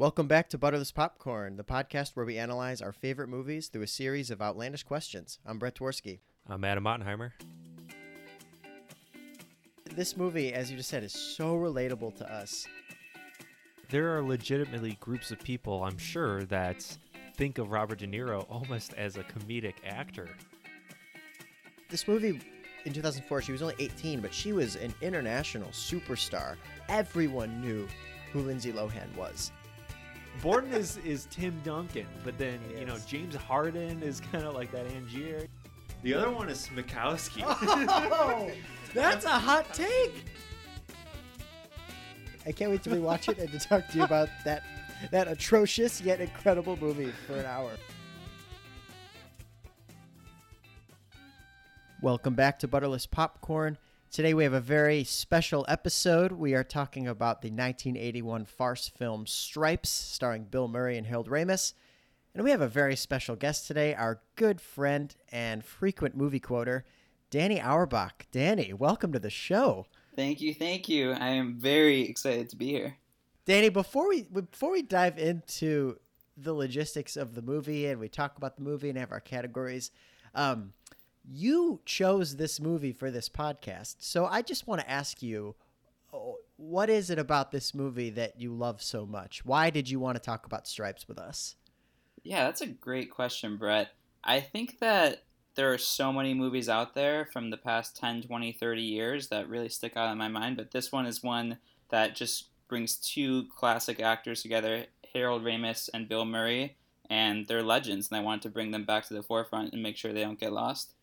Welcome back to Butterless Popcorn, the podcast where we analyze our favorite movies through a series of outlandish questions. I'm Brett Dworsky. I'm Adam Ottenheimer. This movie, as you just said, is so relatable to us. There are legitimately groups of people, I'm sure, that think of Robert De Niro almost as a comedic actor. This movie in 2004, she was only 18, but she was an international superstar. Everyone knew who Lindsay Lohan was. Borden is is Tim Duncan, but then you know James Harden is kind of like that Angier. The other one is Smikowski. Oh, that's a hot take. I can't wait to rewatch it and to talk to you about that that atrocious yet incredible movie for an hour. Welcome back to Butterless Popcorn. Today we have a very special episode. We are talking about the 1981 farce film Stripes, starring Bill Murray and Harold Ramis. And we have a very special guest today, our good friend and frequent movie quoter, Danny Auerbach. Danny, welcome to the show. Thank you, thank you. I am very excited to be here. Danny, before we before we dive into the logistics of the movie and we talk about the movie and have our categories, um, you chose this movie for this podcast. So I just want to ask you, oh, what is it about this movie that you love so much? Why did you want to talk about Stripes with us? Yeah, that's a great question, Brett. I think that there are so many movies out there from the past 10, 20, 30 years that really stick out in my mind, but this one is one that just brings two classic actors together, Harold Ramis and Bill Murray, and they're legends, and I wanted to bring them back to the forefront and make sure they don't get lost.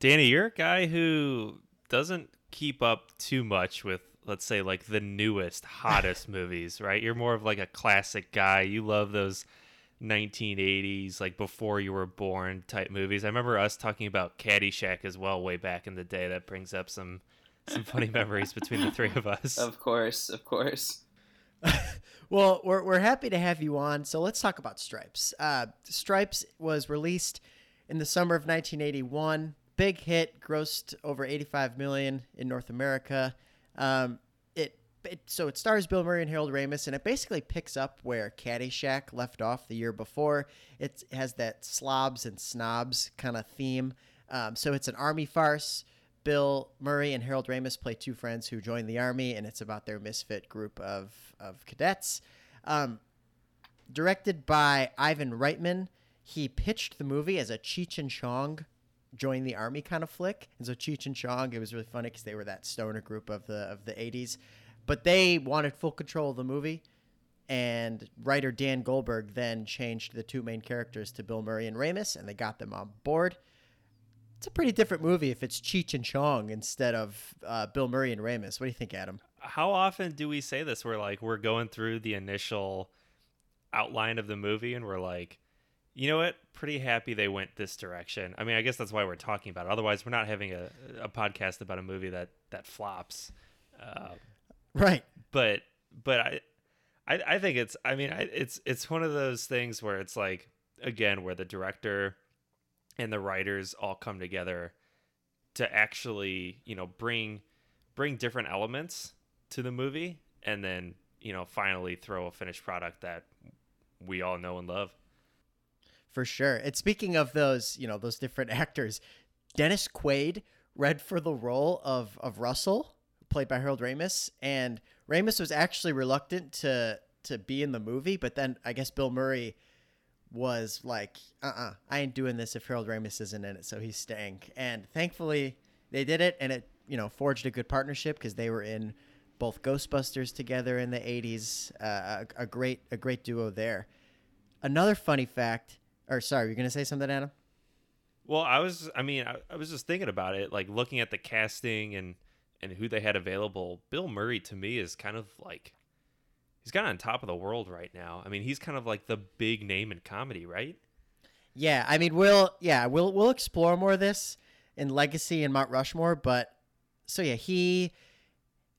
Danny, you're a guy who doesn't keep up too much with, let's say, like the newest, hottest movies, right? You're more of like a classic guy. You love those 1980s, like before you were born type movies. I remember us talking about Caddyshack as well way back in the day. That brings up some some funny memories between the three of us. Of course, of course. Well, we're, we're happy to have you on. So let's talk about Stripes. Uh, Stripes was released in the summer of 1981. Big hit, grossed over 85 million in North America. Um, it, it so it stars Bill Murray and Harold Ramis, and it basically picks up where Caddyshack left off the year before. It has that slobs and snobs kind of theme. Um, so it's an army farce. Bill Murray and Harold Ramis play two friends who join the army, and it's about their misfit group of, of cadets. Um, directed by Ivan Reitman, he pitched the movie as a Cheech and Chong join the army kind of flick. And so Cheech and Chong, it was really funny because they were that stoner group of the of the 80s. But they wanted full control of the movie. And writer Dan Goldberg then changed the two main characters to Bill Murray and Ramis, and they got them on board it's a pretty different movie if it's Cheech and Chong instead of uh, Bill Murray and Ramis. What do you think, Adam? How often do we say this? We're like, we're going through the initial outline of the movie and we're like, you know what? Pretty happy they went this direction. I mean, I guess that's why we're talking about it. Otherwise, we're not having a, a podcast about a movie that, that flops. Uh, Right. but but I, I I think it's I mean I, it's it's one of those things where it's like again where the director and the writers all come together to actually you know bring bring different elements to the movie and then you know finally throw a finished product that we all know and love. For sure. And speaking of those, you know, those different actors, Dennis Quaid read for the role of, of Russell, played by Harold Ramis, and Ramis was actually reluctant to to be in the movie, but then I guess Bill Murray was like, uh-uh, I ain't doing this if Harold Ramis isn't in it, so he's staying. And thankfully they did it and it, you know, forged a good partnership because they were in both Ghostbusters together in the 80s, uh, a, a great a great duo there. Another funny fact, or sorry, you're gonna say something, Adam? Well, I was I mean I, I was just thinking about it like looking at the casting and and who they had available. Bill Murray to me is kind of like he's kind of on top of the world right now. I mean, he's kind of like the big name in comedy, right? Yeah, I mean, we'll yeah, we'll we'll explore more of this in Legacy and Mount Rushmore, but so yeah, he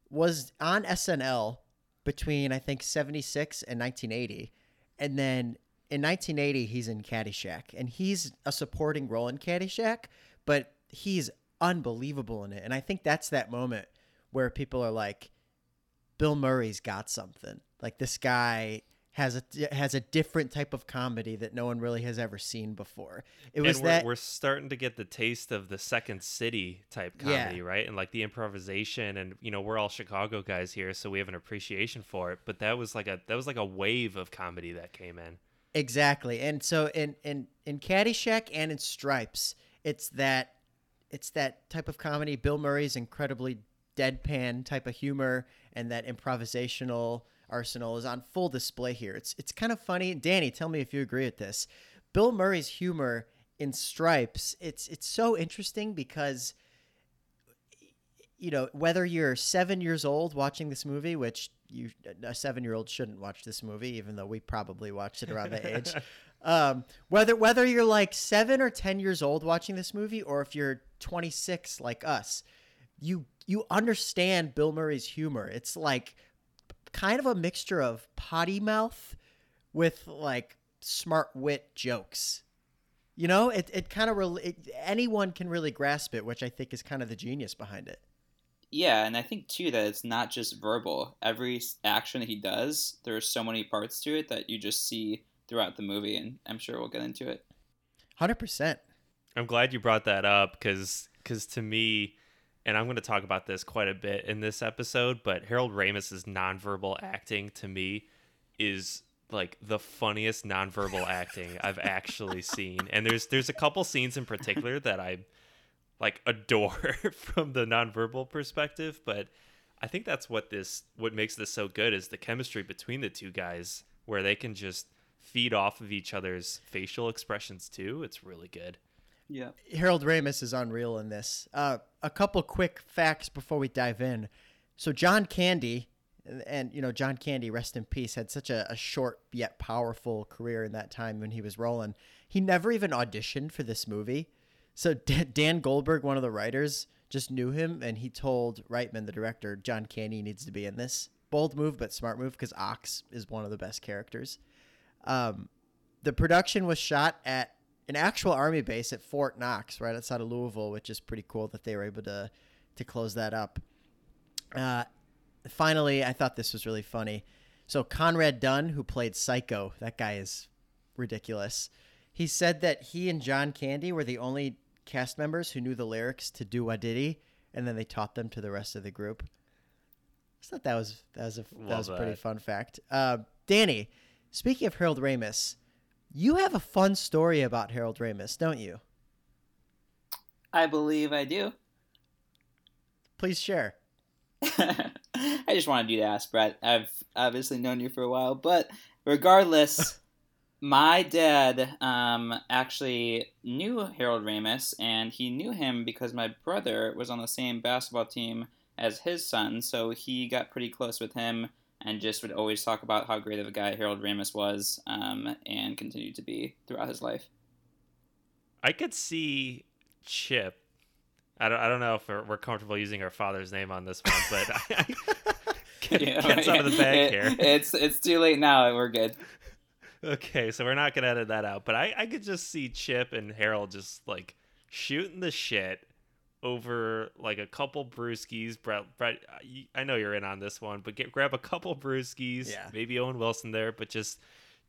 was on SNL between I think 76 and 1980. And then in 1980 he's in Caddyshack and he's a supporting role in Caddyshack, but he's unbelievable in it. And I think that's that moment where people are like Bill Murray's got something. like this guy has a has a different type of comedy that no one really has ever seen before. It was and we're, that we're starting to get the taste of the second city type Yeah. comedy, right? And like the improvisation, and you know, we're all Chicago guys here, so we have an appreciation for it. But that was like a that was like a wave of comedy that came in. Exactly. And so in in in Caddyshack and in Stripes, it's that it's that type of comedy. Bill Murray's incredibly deadpan type of humor and that improvisational arsenal is on full display here. It's it's kind of funny. Danny, tell me if you agree with this. Bill Murray's humor in Stripes, it's it's so interesting because you know, whether you're 7 years old watching this movie, which you a 7-year-old shouldn't watch this movie even though we probably watched it around that age. Um, whether whether you're like 7 or 10 years old watching this movie or if you're 26 like us, you you understand Bill Murray's humor. It's like kind of a mixture of potty mouth with like smart wit jokes. You know, it it kind of it, anyone can really grasp it, which I think is kind of the genius behind it. Yeah, and I think too that it's not just verbal. Every action that he does, there are so many parts to it that you just see throughout the movie, and I'm sure we'll get into it. Hundred percent. I'm glad you brought that up because to me, and I'm going to talk about this quite a bit in this episode, but Harold Ramis's nonverbal acting to me is like the funniest nonverbal acting I've actually seen. And there's there's a couple scenes in particular that I like adore from the nonverbal perspective, but I think that's what this what makes this so good is the chemistry between the two guys where they can just feed off of each other's facial expressions too. It's really good. Yeah. Harold Ramis is unreal in this. Uh, a couple quick facts before we dive in. So John Candy, and, and, you know John Candy, rest in peace, had such a, a short yet powerful career in that time when he was rolling. He never even auditioned for this movie. So Dan Goldberg, one of the writers, just knew him, and he told Reitman, the director, John Candy needs to be in this. Bold move, but smart move because Ox is one of the best characters. Um, the production was shot at an actual army base at Fort Knox, right outside of Louisville, which is pretty cool that they were able to to close that up. Uh, finally, I thought this was really funny. So Conrad Dunn, who played Psycho, that guy is ridiculous. He said that he and John Candy were the only cast members who knew the lyrics to "Do Wah Diddy," and then they taught them to the rest of the group. I thought that was that was a that Love was a pretty that. fun fact. Uh, Danny, speaking of Harold Ramis, you have a fun story about Harold Ramis, don't you? I believe I do. Please share. I just wanted you to ask, Brett. I've obviously known you for a while, but regardless, my dad um, actually knew Harold Ramis, and he knew him because my brother was on the same basketball team as his son, so he got pretty close with him and just would always talk about how great of a guy Harold Ramis was um, and continued to be throughout his life. I could see Chip. I don't, I don't know if we're, we're comfortable using our father's name on this one, but I, Get, Yeah, gets out of the bag it- here. It's it's too late now. We're good. Okay, so we're not gonna edit that out, but I, I could just see Chip and Harold just like shooting the shit over like a couple brewskis. Brett, Brett, I know you're in on this one, but get grab a couple brewskis, Yeah. maybe Owen Wilson there, but just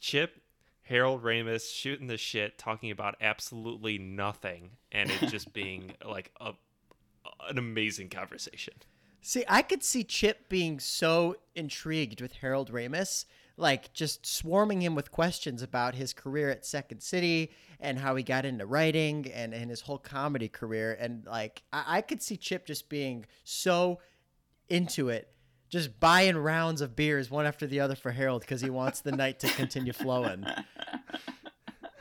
Chip, Harold Ramis shooting the shit, talking about absolutely nothing, and it just being like a an amazing conversation. See, I could see Chip being so intrigued with Harold Ramis, like just swarming him with questions about his career at Second City and how he got into writing and, and his whole comedy career. And like, I, I could see Chip just being so into it, just buying rounds of beers one after the other for Harold because he wants the night to continue flowing.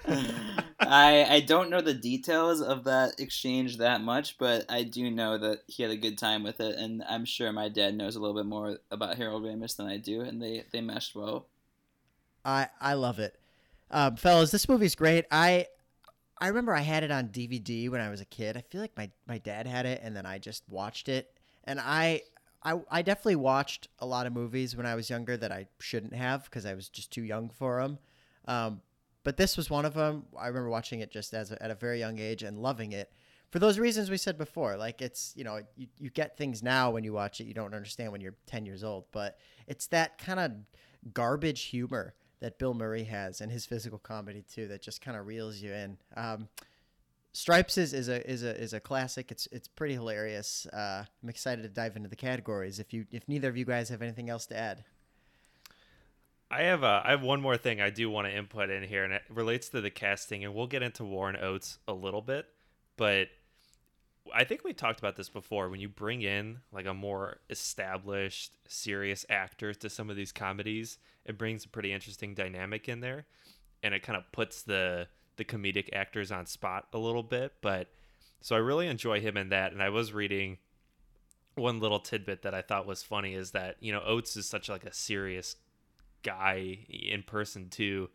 I I don't know the details of that exchange that much, but I do know that he had a good time with it, and I'm sure my dad knows a little bit more about Harold Ramis than I do, and they they meshed well. I I love it, um, fellas. This movie's great. I I remember I had it on DVD when I was a kid. I feel like my my dad had it, and then I just watched it. And I I I definitely watched a lot of movies when I was younger that I shouldn't have because I was just too young for them. Um, but this was one of them. I remember watching it just as a, at a very young age and loving it for those reasons we said before. Like it's you know you, you get things now when you watch it you don't understand when you're ten years old, but it's that kind of garbage humor that Bill Murray has and his physical comedy too that just kind of reels you in. Um, Stripes is, is a is a is a classic. It's it's pretty hilarious. Uh, I'm excited to dive into the categories. If you if neither of you guys have anything else to add, I have a, I have one more thing I do want to input in here, and it relates to the casting, and we'll get into Warren Oates a little bit, but I think we talked about this before. When you bring in like a more established, serious actor to some of these comedies, it brings a pretty interesting dynamic in there, and it kind of puts the the comedic actors on spot a little bit. But so I really enjoy him in that, and I was reading one little tidbit that I thought was funny is that you know Oates is such like a serious guy in person too,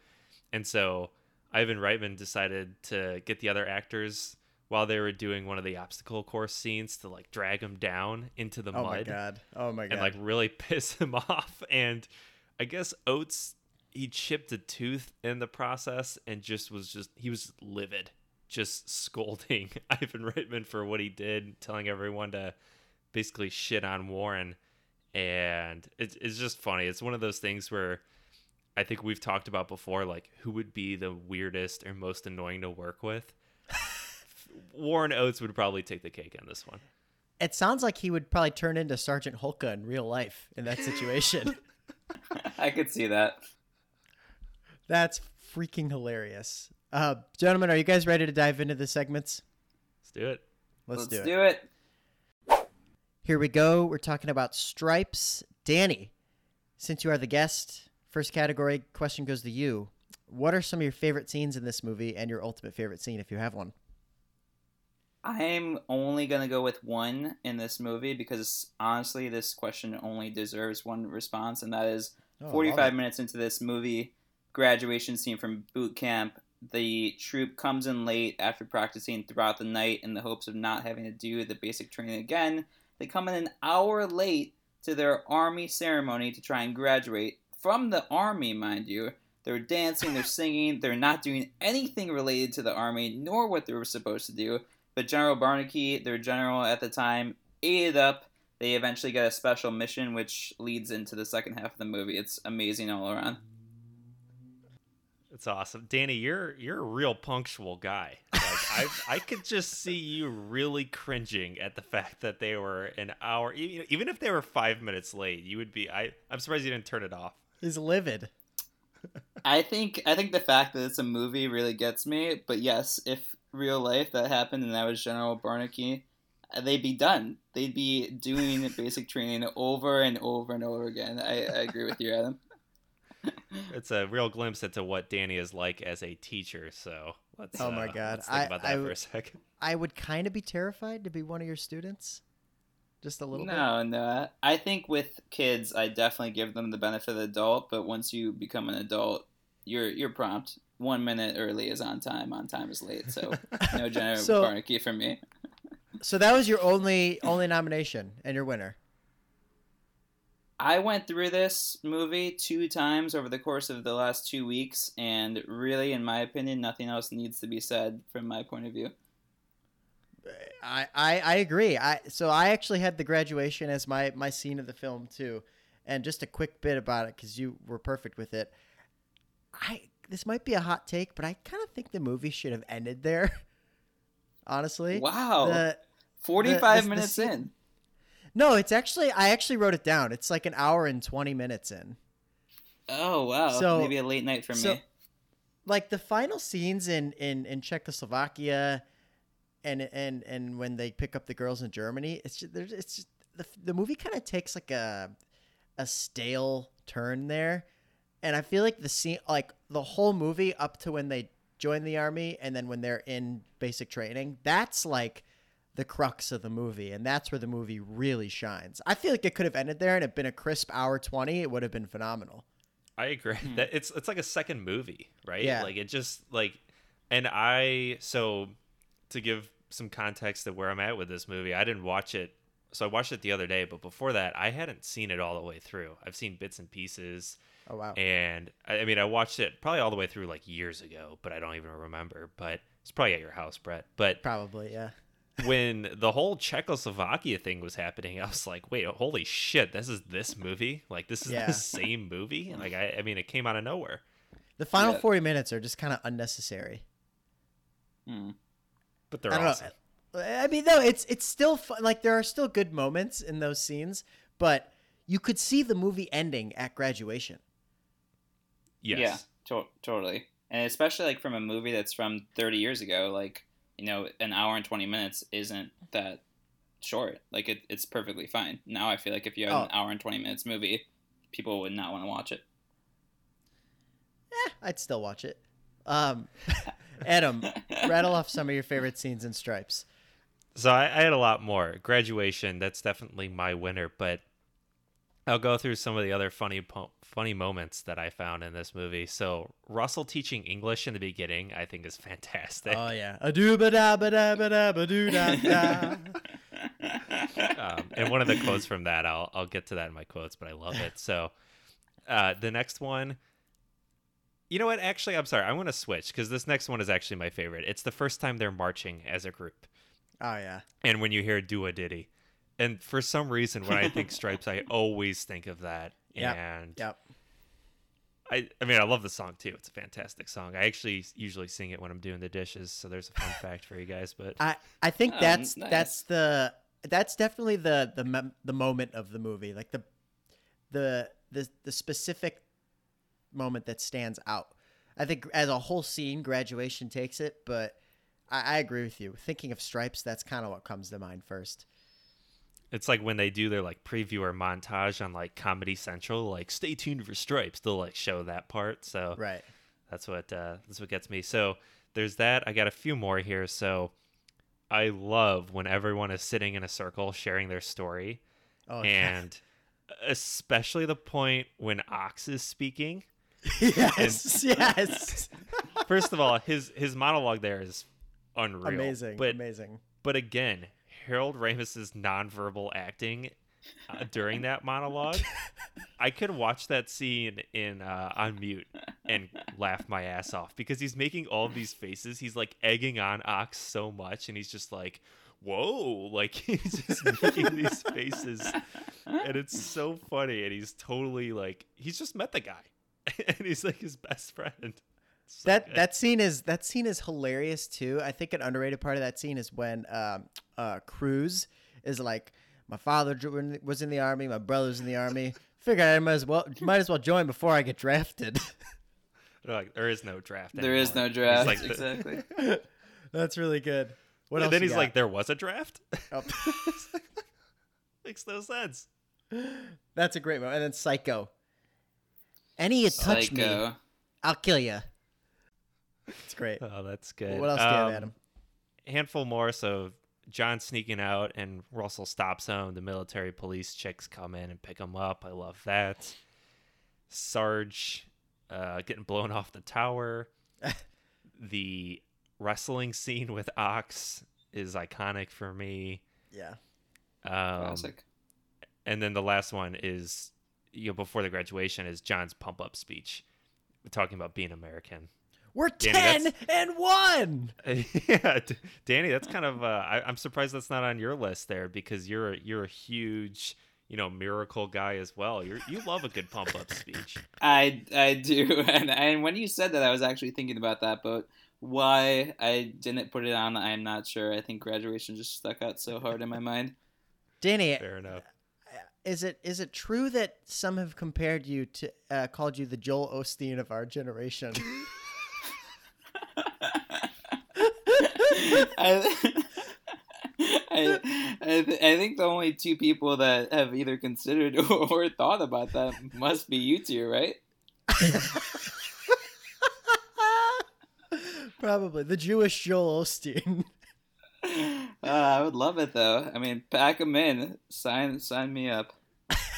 and so Ivan Reitman decided to get the other actors while they were doing one of the obstacle course scenes to like drag him down into the oh mud Oh my god, oh my god, and like really piss him off. And I guess Oates he chipped a tooth in the process and just was just he was livid, just scolding Ivan Reitman for what he did, telling everyone to basically shit on Warren. And it's it's just funny. It's one of those things where I think we've talked about before, like who would be the weirdest or most annoying to work with. Warren Oates would probably take the cake on this one. it sounds like he would probably turn into Sergeant Holka in real life in that situation. I could see that. That's freaking hilarious. Uh, gentlemen, are you guys ready to dive into the segments? Let's do it. Let's, Let's do it. do it. Here we go. We're talking about stripes. Danny, since you are the guest, first category question goes to you. What are some of your favorite scenes in this movie and your ultimate favorite scene if you have one? I'm only gonna go with one in this movie because honestly, this question only deserves one response, and that is Oh, 45 minutes into this movie, graduation scene from boot camp. The troop comes in late after practicing throughout the night in the hopes of not having to do the basic training again. They come in an hour late to their army ceremony to try and graduate from the army, mind you. They're dancing, they're singing, they're not doing anything related to the army, nor what they were supposed to do. But General Barnaky, their general at the time, ate it up. They eventually get a special mission, which leads into the second half of the movie. It's amazing all around. It's awesome, Danny. You're you're a real punctual guy. Like I I could just see you really cringing at the fact that they were an hour, even even if they were five minutes late. You would be. I I'm surprised you didn't turn it off. He's livid. I think I think the fact that it's a movie really gets me. But yes, if real life that happened and that was General Barnaky, uh, they'd be done. They'd be doing basic training over and over and over again. I, I agree with you, Adam. It's a real glimpse into what Danny is like as a teacher. So let's. Oh my uh, God. let's think I- about that w- for a second. I would kind of be terrified to be one of your students. Just a little bit. No, no. I think with kids, I definitely give them the benefit of the adult. But once you become an adult, you're you're prompt. One minute early is on time. On time is late. So no General So- Barnaky for me. So that was your only only nomination and your winner. I went through this movie two times over the course of the last two weeks, and really, in my opinion, nothing else needs to be said from my point of view. I, I, I agree. I so I actually had the graduation as my my scene of the film too, and just a quick bit about it because you were perfect with it. I this might be a hot take, but I kind of think the movie should have ended there. Honestly, Wow, The- forty-five the- the minutes scene- in. No, it's actually I actually wrote it down. It's like an hour and twenty minutes in. Oh wow, So- maybe a late night for so- me. like the final scenes in in in Czechoslovakia and and and when they pick up the girls in Germany it's just, there's it's just, the the movie kind of takes like a a stale turn there and I feel like the scene like the whole movie up to when they join the army and then when they're in basic training that's like the crux of the movie and that's where the movie really shines. I feel like it could have ended there and it'd been a crisp hour 20 it would have been phenomenal. I agree. Hmm. That it's it's like a second movie, right? Yeah. Like it just like and I so to give some context of where I'm at with this movie, I didn't watch it so I watched it the other day, but before that I hadn't seen it all the way through. I've seen bits and pieces Oh wow. and I, I mean I watched it probably all the way through like years ago, but I don't even remember. But it's probably at your house, Brett. But Probably, yeah. When the whole Czechoslovakia thing was happening, I was like, wait, holy shit, this is this movie? Like, this is Yeah. the same movie? Like, I, I mean, it came out of nowhere. The final Yeah. 40 minutes are just kind of unnecessary. Hmm. But they're I don't awesome. know. I mean, no, it's it's still fun. like there are still good moments in those scenes, but you could see the movie ending at graduation. Yes. Yeah, to- totally. And especially like from a movie that's from 30 years ago, like, you know, an hour and 20 minutes isn't that short. Like, it, it's perfectly fine. Now I feel like if you have an Oh. hour and 20 minutes movie, people would not want to watch it. Eh, I'd still watch it. Um, Adam, rattle off some of your favorite scenes in Stripes. So I, I had a lot more. Graduation, that's definitely my winner, but I'll go through some of the other funny po- funny moments that I found in this movie. So Russell teaching English in the beginning, I think is fantastic. Oh yeah, a ba da ba da ba da ba da da. um, and one of the quotes from that, I'll I'll get to that in my quotes, but I love it. So uh, the next one, you know what? Actually, I'm sorry. I want to switch because this next one is actually my favorite. It's the first time they're marching as a group, Oh yeah, and when you hear "Do Wah Diddy," and for some reason, when I think Stripes, I always think of that. Yep. And yep. I, I mean, I love the song too. It's a fantastic song. I actually usually sing it when I'm doing the dishes, so there's a fun fact for you guys. But I I think Oh, that's nice. that's the that's definitely the the mem- the moment of the movie, like the the the the specific moment that stands out. I think as a whole scene, graduation takes it, but I, I agree with you. Thinking of Stripes, that's kind of what comes to mind first. It's like when they do their like preview or montage on like Comedy Central, like stay tuned for Stripes. They'll like show that part. So Right. that's what uh, that's what gets me. So there's that. I got a few more here. So I love when everyone is sitting in a circle sharing their story, Oh, yeah. and especially the point when Ox is speaking. yes, yes. First of all, his his monologue there is unreal, amazing, But amazing. But again, Harold Ramis's nonverbal acting uh, during that monologue, I could watch that scene in uh, on mute and laugh my ass off because he's making all these faces. He's like egging on Ox so much, and he's just like, "Whoa!" Like he's just making these faces, and it's so funny. And he's totally like, he's just met the guy, and he's like his best friend. So that good. that scene is that scene is hilarious too. I think an underrated part of that scene is when um, uh, Cruz is like, "My father was in the army, my brother's in the army. Figured I might as well might as well join before I get drafted." Like, there is no draft. There is anymore." no draft. Like, exactly. That's really good. What and else? then you he's got? like, there was a draft. Oh, Makes no sense. that's a great moment. And then Psycho. Any you touch me, Psycho. I'll kill you. It's great. Oh, that's good. What else do you have, Um, Adam? Handful more. So John sneaking out and Russell stops him. The military police chicks come in and pick him up. I love that. Sarge uh, getting blown off the tower. the wrestling scene with Ox is iconic for me. Yeah. Um, Classic. and then the last one is you know before the graduation is John's pump up speech, talking about being American. We're Danny, ten that's- and one. yeah, Danny, that's kind of. Uh, I, I'm surprised that's not on your list there because you're a, you're a huge you know miracle guy as well. You you love a good pump up speech. I I do, and and when you said that, I was actually thinking about that, but why I didn't put it on, I'm not sure. I think graduation just stuck out so hard in my mind. Danny, Fair enough. is it is it true that some have compared you to uh, called you the Joel Osteen of our generation? I, I, I, th- I think the only two people that have either considered or thought about that must be you two, right? Probably the Jewish Joel Osteen. Uh, I would love it though. I mean, pack them in. Sign sign me up.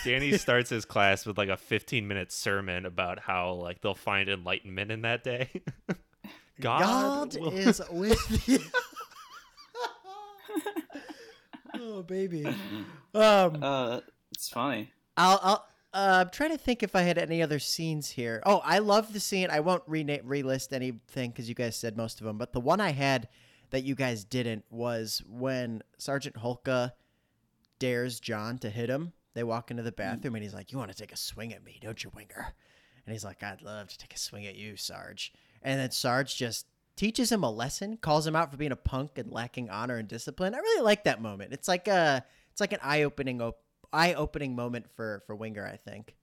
Danny starts his class with like a 15 minute sermon about how like they'll find enlightenment in that day. God, God will- is with you. oh baby. Um, Uh, it's funny. I'll, I'll uh, I'm trying to think if I had any other scenes here. Oh, I love the scene. I won't re relist anything because you guys said most of them, but the one I had that you guys didn't was when Sergeant Holka dares John to hit him. They walk into the bathroom and he's like, "You want to take a swing at me, don't you, Winger?" And he's like, "I'd love to take a swing at you, Sarge." And then Sarge just teaches him a lesson, calls him out for being a punk and lacking honor and discipline. I really like that moment. It's like a it's like an eye opening op- eye opening moment for for Winger. I think.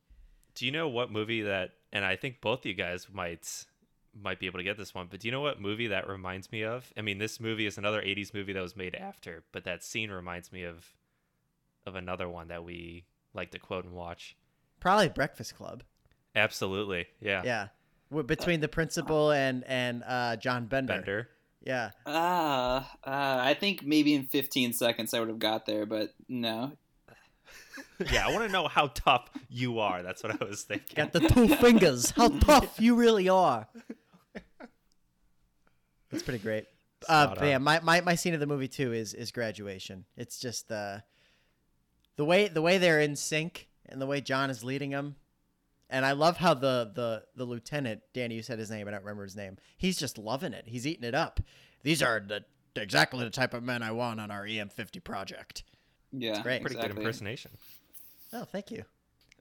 Do you know what movie that? And I think both you guys might might be able to get this one. But do you know what movie that reminds me of? I mean, this movie is another '80s movie that was made after, but that scene reminds me of of another one that we like to quote and watch. Probably Breakfast Club. Absolutely, yeah. Yeah. W- Between the principal and and uh, John Bender. Bender. Yeah. Ah, uh, I think maybe in 15 seconds I would have got there, but no. yeah, I want to know how tough you are. That's what I was thinking. Got the two fingers. How tough you really are. That's pretty great. Uh, but yeah, my, my, my scene of the movie too is is graduation. It's just the the way the way they're in sync and the way John is leading them. And I love how the the the lieutenant, Danny, you said his name, I don't remember his name. He's just loving it. He's eating it up. These are the exactly the type of men I want on our EM50 project. Yeah, great. Pretty good impersonation. Oh, thank you.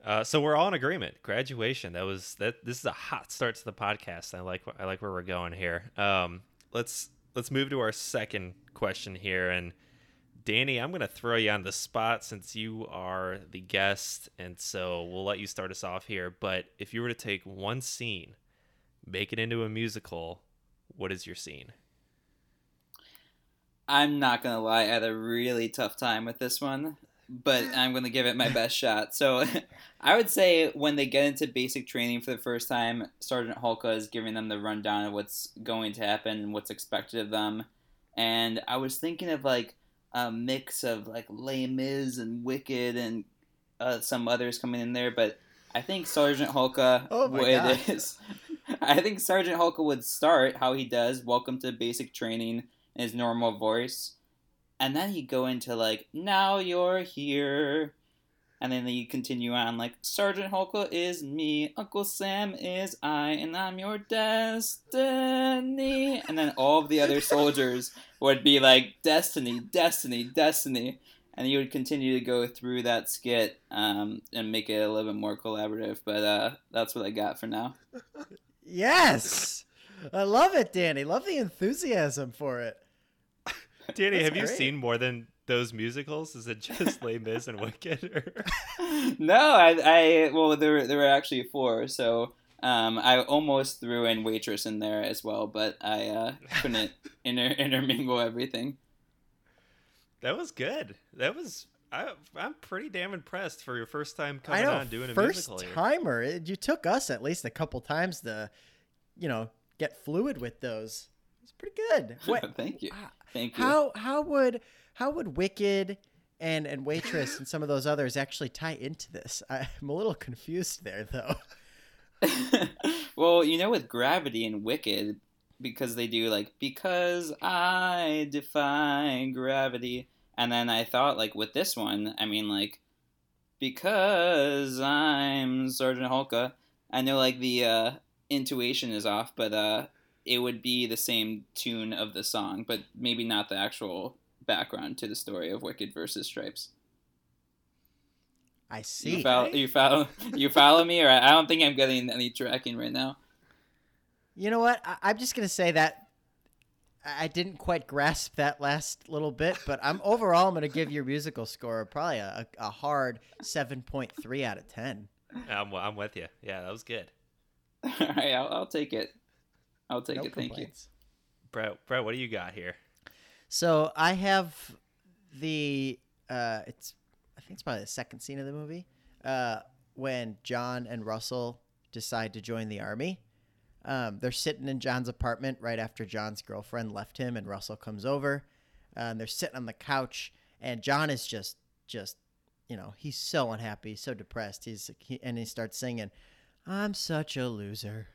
Uh, so we're all in agreement. Graduation. That was that. This is a hot start to the podcast. I like. I like where we're going here. Um, let's let's move to our second question here. And Danny, I'm gonna throw you on the spot since you are the guest, and so we'll let you start us off here. But if you were to take one scene, make it into a musical, what is your scene? I'm not gonna lie, I had a really tough time with this one, but I'm gonna give it my best shot. So, I would say when they get into basic training for the first time, Sergeant Holka is giving them the rundown of what's going to happen and what's expected of them, and I was thinking of like a mix of like Les Mis and Wicked and uh, some others coming in there, but I think Sergeant Holka Oh my would God. is. I think Sergeant Holka would start how he does. Welcome to basic training in his normal voice, and then he'd go into like, "Now you're here," and then he'd continue on like, "Sergeant Holka is me, Uncle Sam is I, and I'm your destiny," and then all of the other soldiers would be like, "Destiny, destiny, destiny." And you would continue to go through that skit um, and make it a little bit more collaborative. But uh, that's what I got for now. Yes. I love it, Danny. Love the enthusiasm for it. Danny, That's have you seen more than those musicals? Is it just Les Mis and Wicked? Or... no, I, I well, there were, there were actually four, so um, I almost threw in waitress in there as well, but I uh, couldn't inter- intermingle everything. That was good. That was. I, I'm pretty damn impressed for your first time coming know. on doing a first musical here. timer. It- You took us at least a couple times to, you know, get fluid with those. It's pretty good. What, Thank you, thank you. how how would how would Wicked and and Waitress and some of those others actually tie into this? I'm a little confused there though. well, you know, with Gravity and Wicked, because they do like because I defy gravity, and then I thought like with this one, I mean like because I'm Sergeant Holka. I know like the uh, intuition is off, but uh, it would be the same tune of the song, but maybe not the actual background to the story of Wicked versus Stripes. I see. You follow, you follow, you follow me, or I I don't think I'm getting any tracking right now. You know what? I, I'm just gonna say that I I didn't quite grasp that last little bit, but I'm overall I'm gonna give your musical score probably a, a hard seven point three out of ten. I'm, I'm with you. Yeah, that was good. All right, I'll, I'll take it. I'll take No it. Thank you. complaints. Brett, Brett, what do you got here? So I have the uh, it's I think it's probably the second scene of the movie uh, when John and Russell decide to join the army. Um, they're sitting in John's apartment right after John's girlfriend left him, and Russell comes over. and they're sitting on the couch, and John is just just you know he's so unhappy, so depressed. He's he, and he starts singing, "I'm such a loser,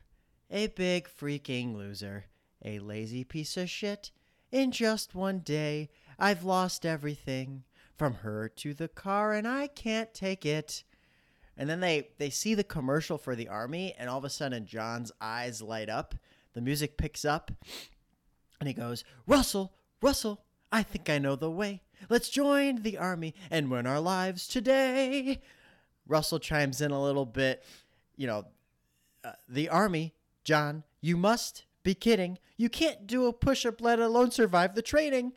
a big freaking loser, a lazy piece of shit." In just one day, I've lost everything from her to the car, and I can't take it. And then they, they see the commercial for the army, and all of a sudden, John's eyes light up. The music picks up, and he goes, Russell, Russell, I think I know the way. Let's join the army and win our lives today. Russell chimes in a little bit. You know, uh, the army, John, you must be kidding. You can't do a push up, let alone survive the training.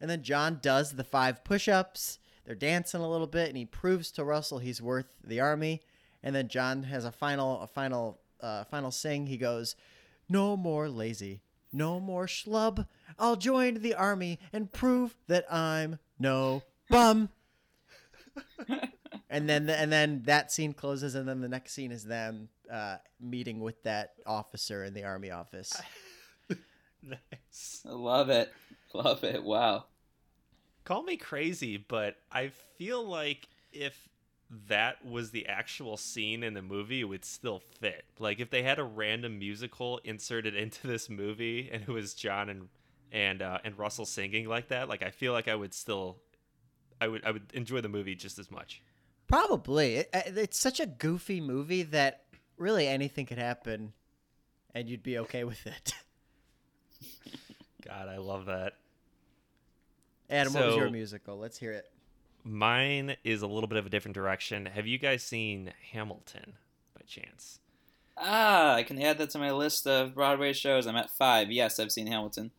And then John does the five push ups. They're dancing a little bit, and he proves to Russell he's worth the army. And then John has a final, a final, uh, final sing. He goes, "No more lazy, no more schlub. I'll join the army and prove that I'm no bum." and then, and then that scene closes, and then the next scene is them uh, meeting with that officer in the army office. nice. I love it. Love it. Wow. Call me crazy, but I feel like if that was the actual scene in the movie, it would still fit. Like if they had a random musical inserted into this movie and it was John and and uh, and Russell singing like that, like I feel like I would still, I would I would enjoy the movie just as much. Probably. It, it's such a goofy movie that really anything could happen, and you'd be okay with it. God, I love that. Adam, what was your musical? Let's hear it. Mine is a little bit of a different direction. Have you guys seen Hamilton by chance? Ah, I can add that to my list of Broadway shows. I'm at five. Yes, I've seen Hamilton.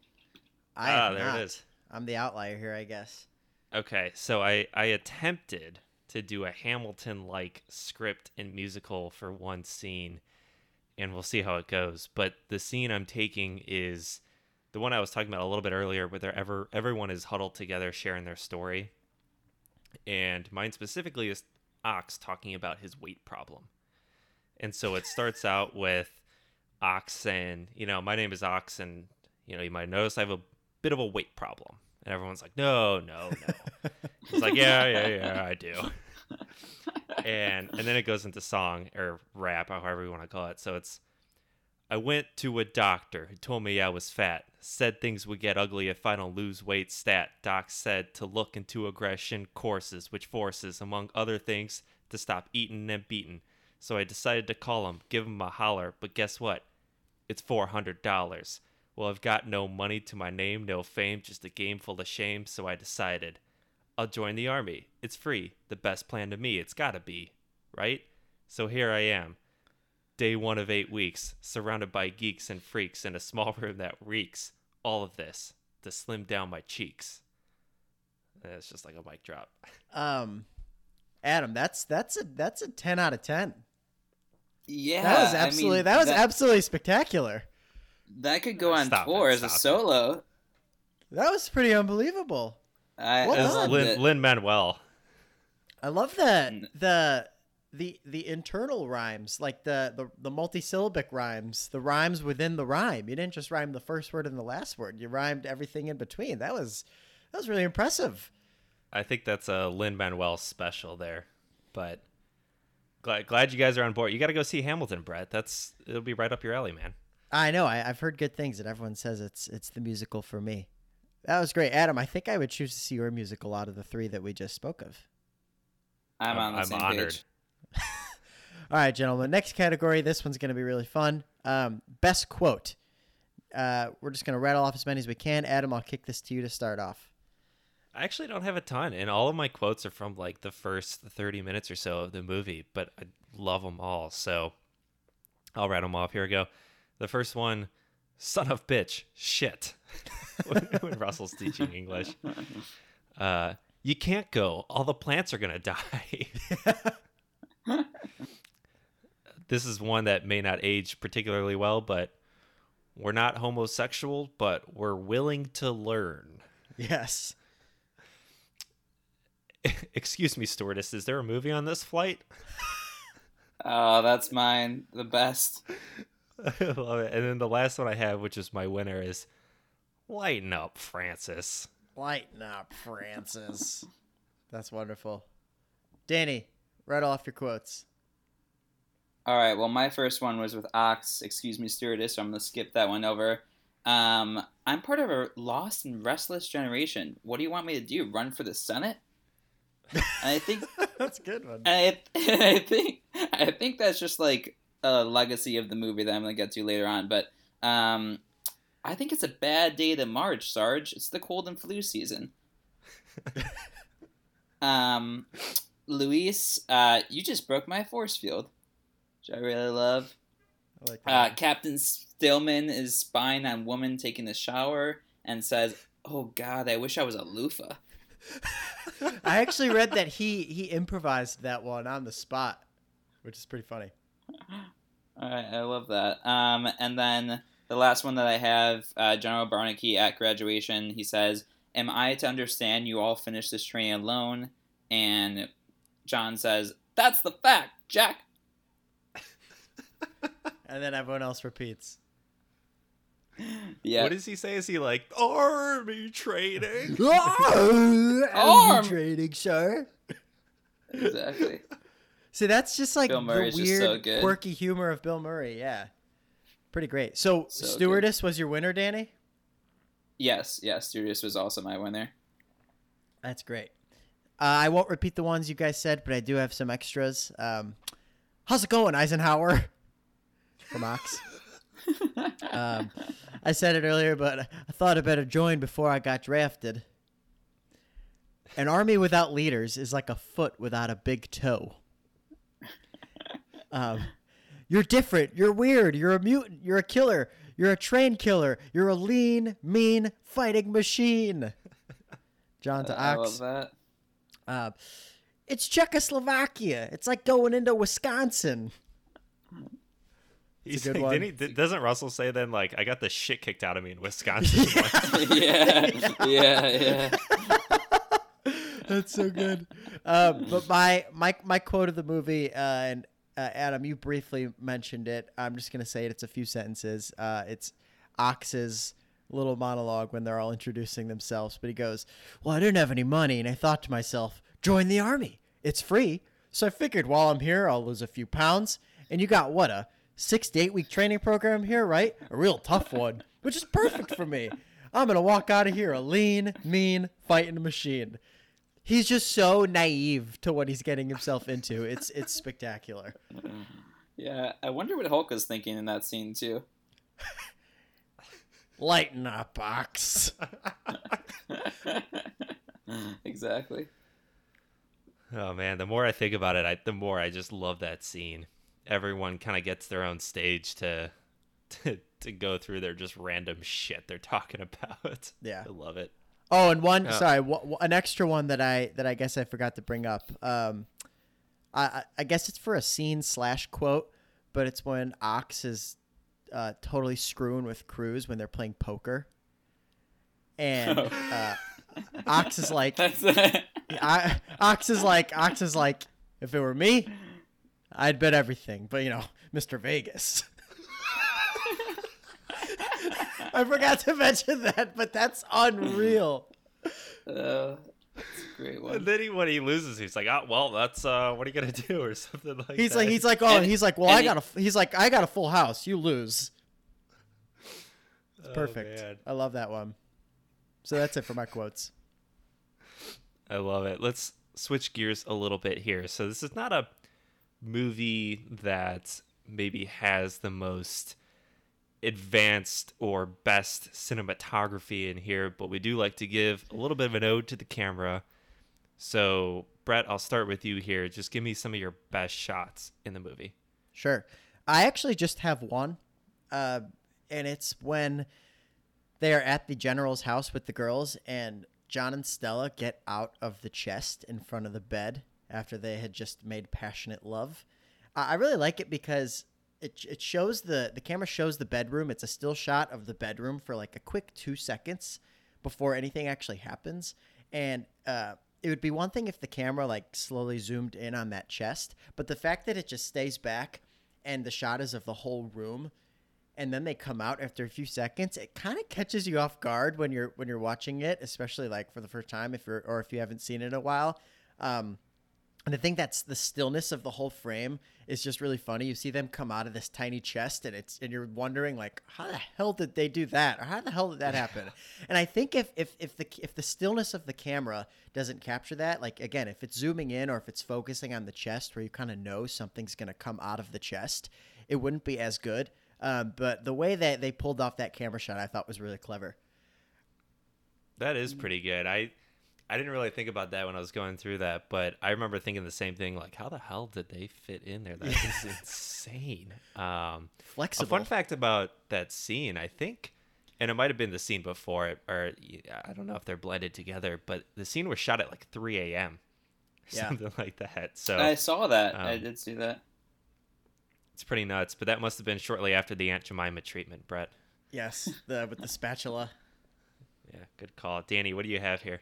I ah, there not. it is. I'm the outlier here, I guess. Okay, so I I attempted to do a Hamilton like script and musical for one scene and we'll see how it goes. But the scene I'm taking is the one I was talking about a little bit earlier where they're ever everyone is huddled together sharing their story. And mine specifically is Ox talking about his weight problem. And so it starts out with Ox saying, you know, my name is Ox and you know, you might notice I have a bit of a weight problem. And everyone's like, no, no, no. He's like, yeah, yeah, yeah, I do. and and then it goes into song or rap, or however you want to call it. So it's, I went to a doctor who told me I was fat. Said things would get ugly if I don't lose weight. Stat. Doc said to look into aggression courses, which forces, among other things, to stop eating and beating. So I decided to call him, give him a holler. But guess what? It's four hundred dollars. Well, I've got no money to my name, no fame, just a game full of shame. So I decided. I'll join the army. It's free. The best plan to me. It's gotta be. Right? So here I am. Day one of eight weeks, surrounded by geeks and freaks in a small room that reeks. All of this to slim down my cheeks. And It's just like a mic drop. Um, Adam, that's that's a that's a ten out of ten. Yeah, That was I mean, absolutely that was absolutely spectacular. that could go on Stop tour it, as a stop it. solo. That was pretty unbelievable. I, Well I Lin. Lin Manuel. I love that Mm. the the the internal rhymes, like the the the multisyllabic rhymes, the rhymes within the rhyme. You didn't just rhyme the first word and the last word. You rhymed everything in between. That was that was really impressive. I think that's a Lin Manuel special there. But glad glad you guys are on board. You got to go see Hamilton, Brett. That's it'll be right up your alley, man. I know. I, I've heard good things, and everyone says it's it's the musical for me. That was great, Adam. I think I would choose to see your musical out of the three that we just spoke of. I'm on the I'm same honored. page. All right, gentlemen. Next category. This one's going to be really fun. Um, best quote. Uh, we're just going to rattle off as many as we can. Adam, I'll kick this to you to start off. I actually don't have a ton, and all of my quotes are from like the first 30 minutes or so of the movie, but I love them all. So I'll rattle them off. Here we go. The first one son of bitch, shit. when, when Russell's teaching English. Uh, you can't go. All the plants are going to die. this is one that may not age particularly well, but we're not homosexual, but we're willing to learn. Yes. Excuse me, stewardess. Is there a movie on this flight? Oh, that's mine. The best. I love it. And then the last one I have, which is my winner, is lighten up, Francis. Lighten up, Francis. That's wonderful. Danny, rattle off your quotes. All right. Well, my first one was with Ox. Excuse me, stewardess. So I'm gonna skip that one over. Um, I'm part of a lost and restless generation. What do you want me to do? Run for the Senate? And I think That's a good one. I, I think I think that's just like a legacy of the movie that I'm gonna get to later on. But um, I think it's a bad day to march, Sarge. It's the cold and flu season. um, Luis, uh, you just broke my force field, which I really love. I like Uh. Captain Stillman is spying on woman taking a shower and says, "Oh God, I wish I was a loofah." I actually read that he he improvised that one on the spot, which is pretty funny. All right, I love that. Um, and then the last one that I have, uh, General Barnicky at graduation, he says, "Am I to understand you all finished this training alone?" And John says, "That's the fact, Jack." And then everyone else repeats. Yeah. What does he say? Is he like army training? Arm! training, sir. exactly. See, that's just like the weird, so good. quirky humor of Bill Murray. Yeah, pretty great. So, So stewardess was your winner, Danny. Yes, yes. Stewardess was also my winner. That's great. Uh, I won't repeat the ones you guys said, but I do have some extras. Um, how's it going, Eisenhower? From Ox. um, I said it earlier, but I thought I better join before I got drafted. An army without leaders is like a foot without a big toe. Um, you're different. You're weird. You're a mutant. You're a killer. You're a train killer. You're a lean, mean fighting machine. John to I Ox. love that. Uh, it's Czechoslovakia. It's like going into Wisconsin. He's good like, one. didn't he, th- doesn't Russell say then like I got the shit kicked out of me in Wisconsin? yeah, yeah, yeah. That's so good. Uh, but my my my quote of the movie, uh, and uh, Adam, you briefly mentioned it. I'm just gonna say it. It's a few sentences. Uh, it's Ox's little monologue when they're all introducing themselves. But he goes, "Well, I didn't have any money, and I thought to myself, join the army. It's free. So I figured while I'm here, I'll lose a few pounds. And you got what a six to eight week training program here, right? A real tough one, which is perfect for me. I'm gonna walk out of here a lean, mean fighting machine." He's just so naive to what he's getting himself into. It's it's spectacular. Yeah, I wonder what Hulk was thinking in that scene too. Lighten up, Ox. exactly. oh man, the more I think about it, I, the more I just love that scene. Everyone kind of gets their own stage to, to to go through their just random shit they're talking about. Yeah. I love it. Oh, and one Yeah. sorry, w- an extra one that I that I guess I forgot to bring up. Um, I I- guess it's for a scene slash quote, but it's when Ox is uh, totally screwing with Cruz when they're playing poker, and uh, Ox is like, That's I, Ox is like, Ox is like, if it were me, I'd bet everything. But you know, Mr. Vegas. I forgot to mention that, but that's unreal. uh, that's a great one. And then he, when he loses, he's like, "Oh, well, that's uh, what are you gonna do?" or something like He's that. like, he's like, oh, And- he's like, well, and I he- got a, he's like, I got a full house. You lose. It's Oh, perfect. man. I love that one. So that's it for my quotes. I love it. Let's switch gears a little bit here. So this is not a movie that maybe has the most advanced or best cinematography in here, but we do like to give a little bit of an ode to the camera. So, Brett, I'll start with you here. Just give me some of your best shots in the movie. Sure. I actually just have one, uh, and it's when they are at the general's house with the girls, and John and Stella get out of the chest in front of the bed after they had just made passionate love. I I really like it because it, it shows the the camera shows the bedroom. It's a still shot of the bedroom for like a quick two seconds before anything actually happens, and uh, it would be one thing if the camera like slowly zoomed in on that chest, but the fact that it just stays back and the shot is of the whole room and then they come out after a few seconds it kind of catches you off guard when you're when you're watching it especially like for the first time if you're or if you haven't seen it in a while um and I think that's the stillness of the whole frame is just really funny. You see them come out of this tiny chest, and it's and you're wondering like, how the hell did they do that, or how the hell did that happen? and I think if if if the if the stillness of the camera doesn't capture that, like again, if it's zooming in or if it's focusing on the chest, where you kind of know something's gonna come out of the chest, it wouldn't be as good. Um, but the way that they pulled off that camera shot, I thought was really clever. That is pretty good. I I didn't really think about that when I was going through that, but I remember thinking the same thing. Like, how the hell did they fit in there? That is insane. Um, Flexible. a fun fact about that scene, I think, and it might have been the scene before it, or I don't know if they're blended together, but the scene was shot at like 3 a.m. Yeah. something like that. So I saw that. I um, did see that. it's pretty nuts. But that must have been shortly after the Aunt Jemima treatment, Brett. Yes, the with the spatula. Yeah, good call, Danny. What do you have here?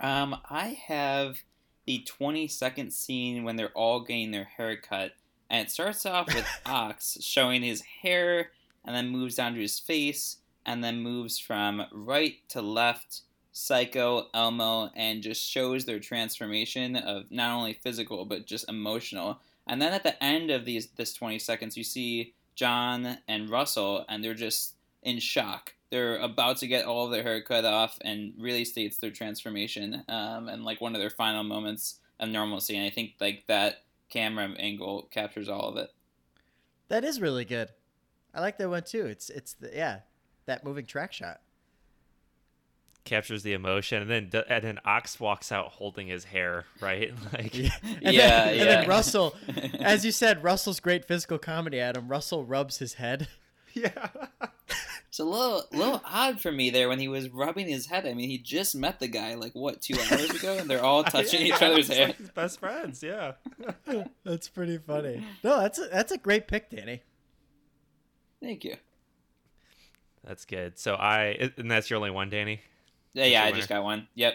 Um, I have the 20 second scene when they're all getting their hair cut. And it starts off with Ox showing his hair and then moves down to his face and then moves from right to left, Psycho, Elmo, and just shows their transformation of not only physical but just emotional. And then at the end of these this 20 seconds, you see John and Russell, and they're just in shock. They're about to get all of their hair cut off, and really states their transformation. Um, and like one of their final moments of normalcy. And I think like that camera angle captures all of it. That is really good. I like that one too. It's it's the, yeah, that moving track shot. Captures the emotion, and then and then Ox walks out holding his hair, right? Like, Yeah, and Yeah, then, and then Russell, as you said, Russell's great physical comedy. Adam Russell rubs his head. yeah. It's a little little odd for me there when he was rubbing his head. I mean, he just met the guy like what two hours ago, and they're all touching each other's hair. like his best friends. Yeah. That's pretty funny. No, that's a, that's a great pick, Danny. Thank you. That's good. So I, and that's your only one, Danny. Yeah, That's yeah, I winner. just got one. Yep.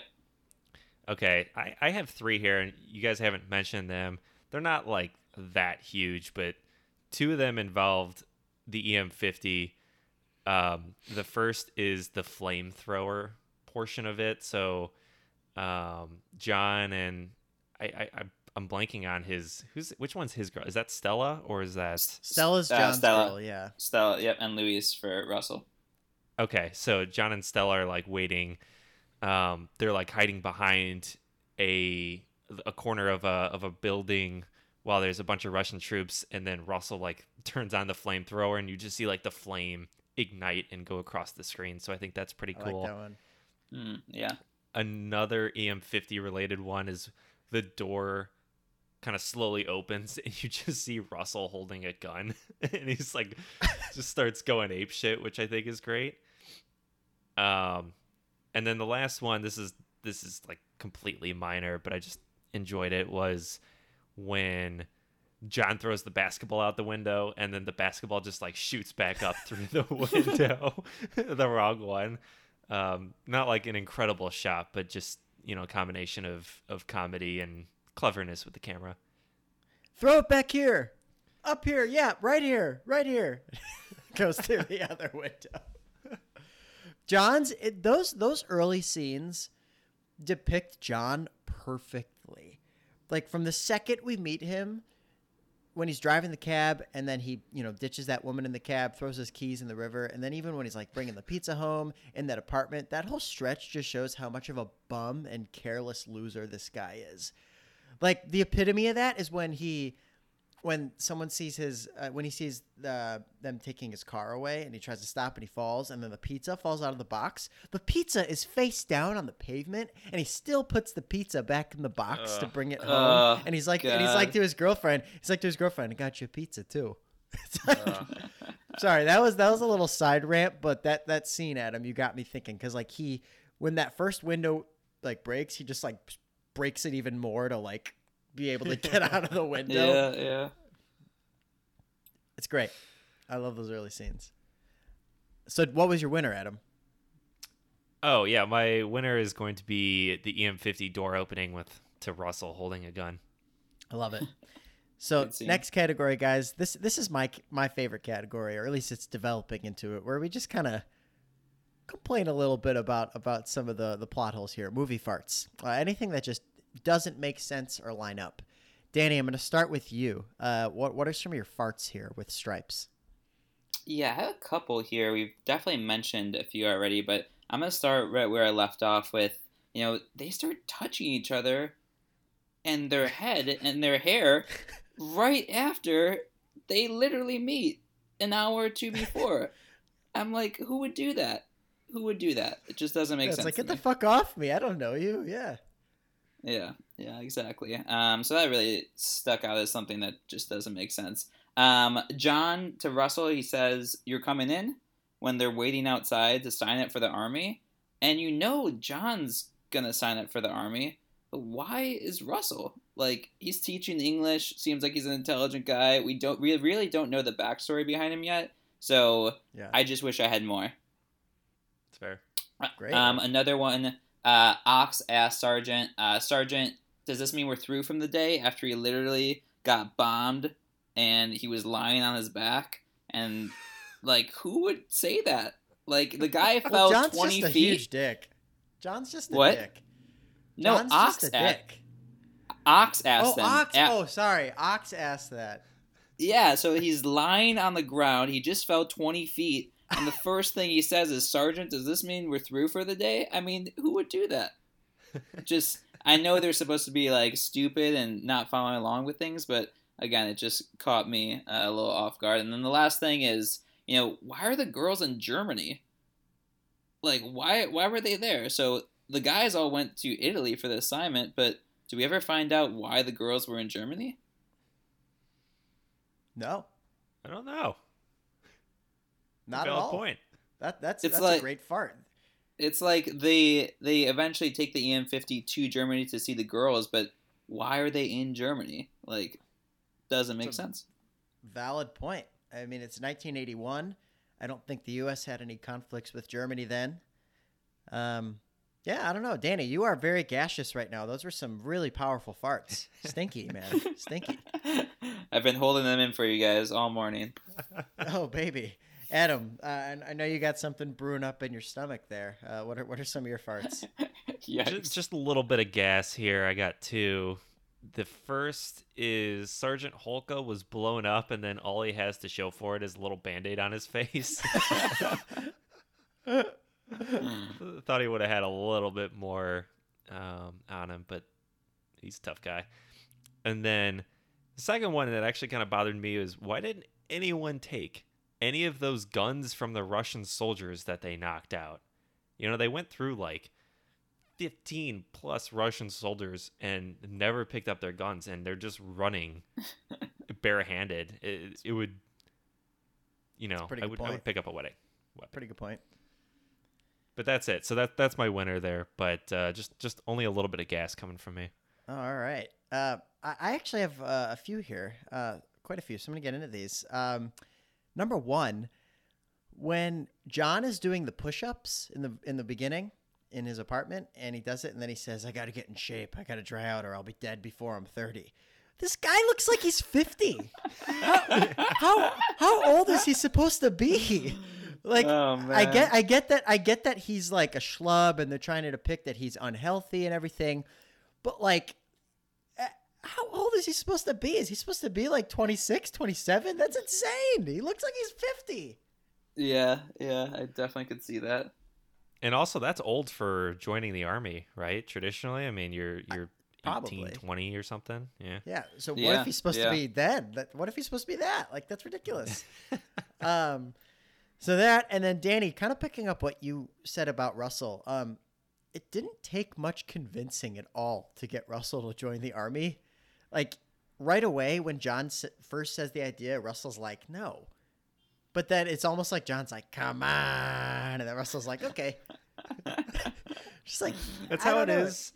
Okay, I, I have three here, and you guys haven't mentioned them. They're not like that huge, but two of them involved the EM50. Um, the first is the flamethrower portion of it. So, um, John and I, I, I I'm blanking on his who's which one's his girl? Is that Stella or is that Stella's Uh, John's Stella. girl, yeah. Stella. Yep, and Louise for Russell. Okay, so John and Stella are like waiting. Um, they're like hiding behind a a corner of a of a building while there's a bunch of Russian troops, and then Russell like turns on the flamethrower, and you just see like the flame ignite and go across the screen. So I think that's pretty I cool. like that one. Mm, yeah. Another EM50 related one is the door kind of slowly opens and you just see Russell holding a gun and he's like just starts going ape shit, which I think is great. Um and then the last one, this is this is like completely minor, but I just enjoyed it was when John throws the basketball out the window and then the basketball just like shoots back up through the window. the wrong one. Um, not like an incredible shot, but just, you know, a combination of, of comedy and cleverness with the camera. Throw it back here. Up here. Yeah, right here. Right here. Goes through the other window. John's it, those those early scenes depict John perfectly. Like from the second we meet him when he's driving the cab and then he, you know, ditches that woman in the cab, throws his keys in the river, and then even when he's like bringing the pizza home in that apartment, that whole stretch just shows how much of a bum and careless loser this guy is. Like the epitome of that is when he when someone sees his uh, when he sees the, them taking his car away and he tries to stop and he falls and then the pizza falls out of the box the pizza is face down on the pavement and he still puts the pizza back in the box to bring it home. Ugh, and he's like and he's like to his girlfriend he's like to his girlfriend i got you a pizza too. Sorry that was that was a little side rant but that that scene adam you got me thinking because like he when that first window like breaks he just like breaks it even more to like be able to get out of the window Yeah, yeah. it's great. I love those early scenes. So, what was your winner, Adam? Oh, yeah. My winner is going to be the EM50 door opening with to Russell holding a gun. I love it. So, next category, guys. This this is my my favorite category, or at least it's developing into it, where we just kind of complain a little bit about about some of the the plot holes here. Movie farts, uh, anything that just doesn't make sense or line up. Danny, I'm going to start with you. Uh, what what are some of your farts here with Stripes? Yeah, I have a couple here. We've definitely mentioned a few already, but I'm gonna start right where I left off with. You know, they start touching each other, and their head and their hair, right after they literally meet. an hour or two before. I'm like, who would do that? Who would do that? It just doesn't make Yeah, sense. like to get the fuck off me. I don't know you. Yeah. Yeah, yeah, exactly. Um, so that really stuck out as something that just doesn't make sense. Um, John to Russell, he says, "You're coming in," when they're waiting outside to sign up for the army, and you know John's gonna sign up for the army. But why is Russell like he's teaching English? Seems like he's an intelligent guy. We don't we really don't know the backstory behind him yet. So Yeah. I just wish I had more. It's fair. Great. Um, another one. Uh, Ox asked Sergeant, uh, Sergeant, does this mean we're through from the day after he literally got bombed and he was lying on his back? And like, who would say that? Like the guy well, fell John's twenty just a feet. huge dick. John's just a What? dick. no, John's Ox just a a- dick. Ox asked Oh, them. Ox. Oh, sorry. Ox asked that. Yeah, so he's lying on the ground. He just fell 20 feet. And the first thing he says is, Sergeant, does this mean we're through for the day? I mean, who would do that? just, I know they're supposed to be like stupid and not following along with things, but again, it just caught me uh, a little off guard. And then the last thing is, you know, why are the girls in Germany? Like, why, why were they there? So the guys all went to Italy for the assignment, but do we ever find out why the girls were in Germany? No, I don't know. Not at Valid all. point. That that's It's that's like- a great fart. it's like they they eventually take the EM50 to Germany to see the girls, but why are they in Germany? Like, doesn't make sense. Valid point. I mean, it's 1981. I don't think the U.S. had any conflicts with Germany then. Um, yeah, I don't know, Danny. You are very gaseous right now. Those were some really powerful farts. Stinky, man. Stinky. I've been holding them in for you guys all morning. Oh, baby. Adam, uh, I I know you got something brewing up in your stomach there. Uh, what are what are some of your farts? Yikes. Just, just a little bit of gas here. I got two. The first is Sergeant Hulka was blown up, and then all he has to show for it is a little band aid on his face. Thought he would have had a little bit more um, on him, but he's a tough guy. And then the second one that actually kind of bothered me is why didn't anyone take any of those guns from the Russian soldiers that they knocked out? You know, they went through like 15 plus Russian soldiers and never picked up their guns, and they're just running barehanded. It, it would, you know, I would, I would pick up a wedding. weapon. Pretty good point. But that's it. So that that's my winner there. But uh, just just only a little bit of gas coming from me. All right. Uh, I, I actually have uh, a few here, uh, quite a few. So I'm gonna get into these. Um, number one, when John is doing the push-ups in the in the beginning in his apartment, and he does it, and then he says, "I got to get in shape. I got to dry out, or I'll be dead before I'm 30." This guy looks like he's 50. how, how how old is he supposed to be? Like oh I get I get that I get that he's like a schlub and they're trying to depict that he's unhealthy and everything. But like how old is he supposed to be? Is he supposed to be like 26, 27? That's insane. He looks like he's 50. Yeah, yeah, I definitely could see that. And also, that's old for joining the army, right? Traditionally, I mean, you're you're 18, 20 or something. Yeah. Yeah. So what Yeah, if he's supposed yeah. to be that? That what if he's supposed to be that? Like that's ridiculous. um so that and then Danny kind of picking up what you said about Russell. Um it didn't take much convincing at all to get Russell to join the army. Like right away when John s- first says the idea, Russell's like, "No." But then it's almost like John's like, "Come on." And then Russell's like, "Okay." Just like That's I how don't it know. is.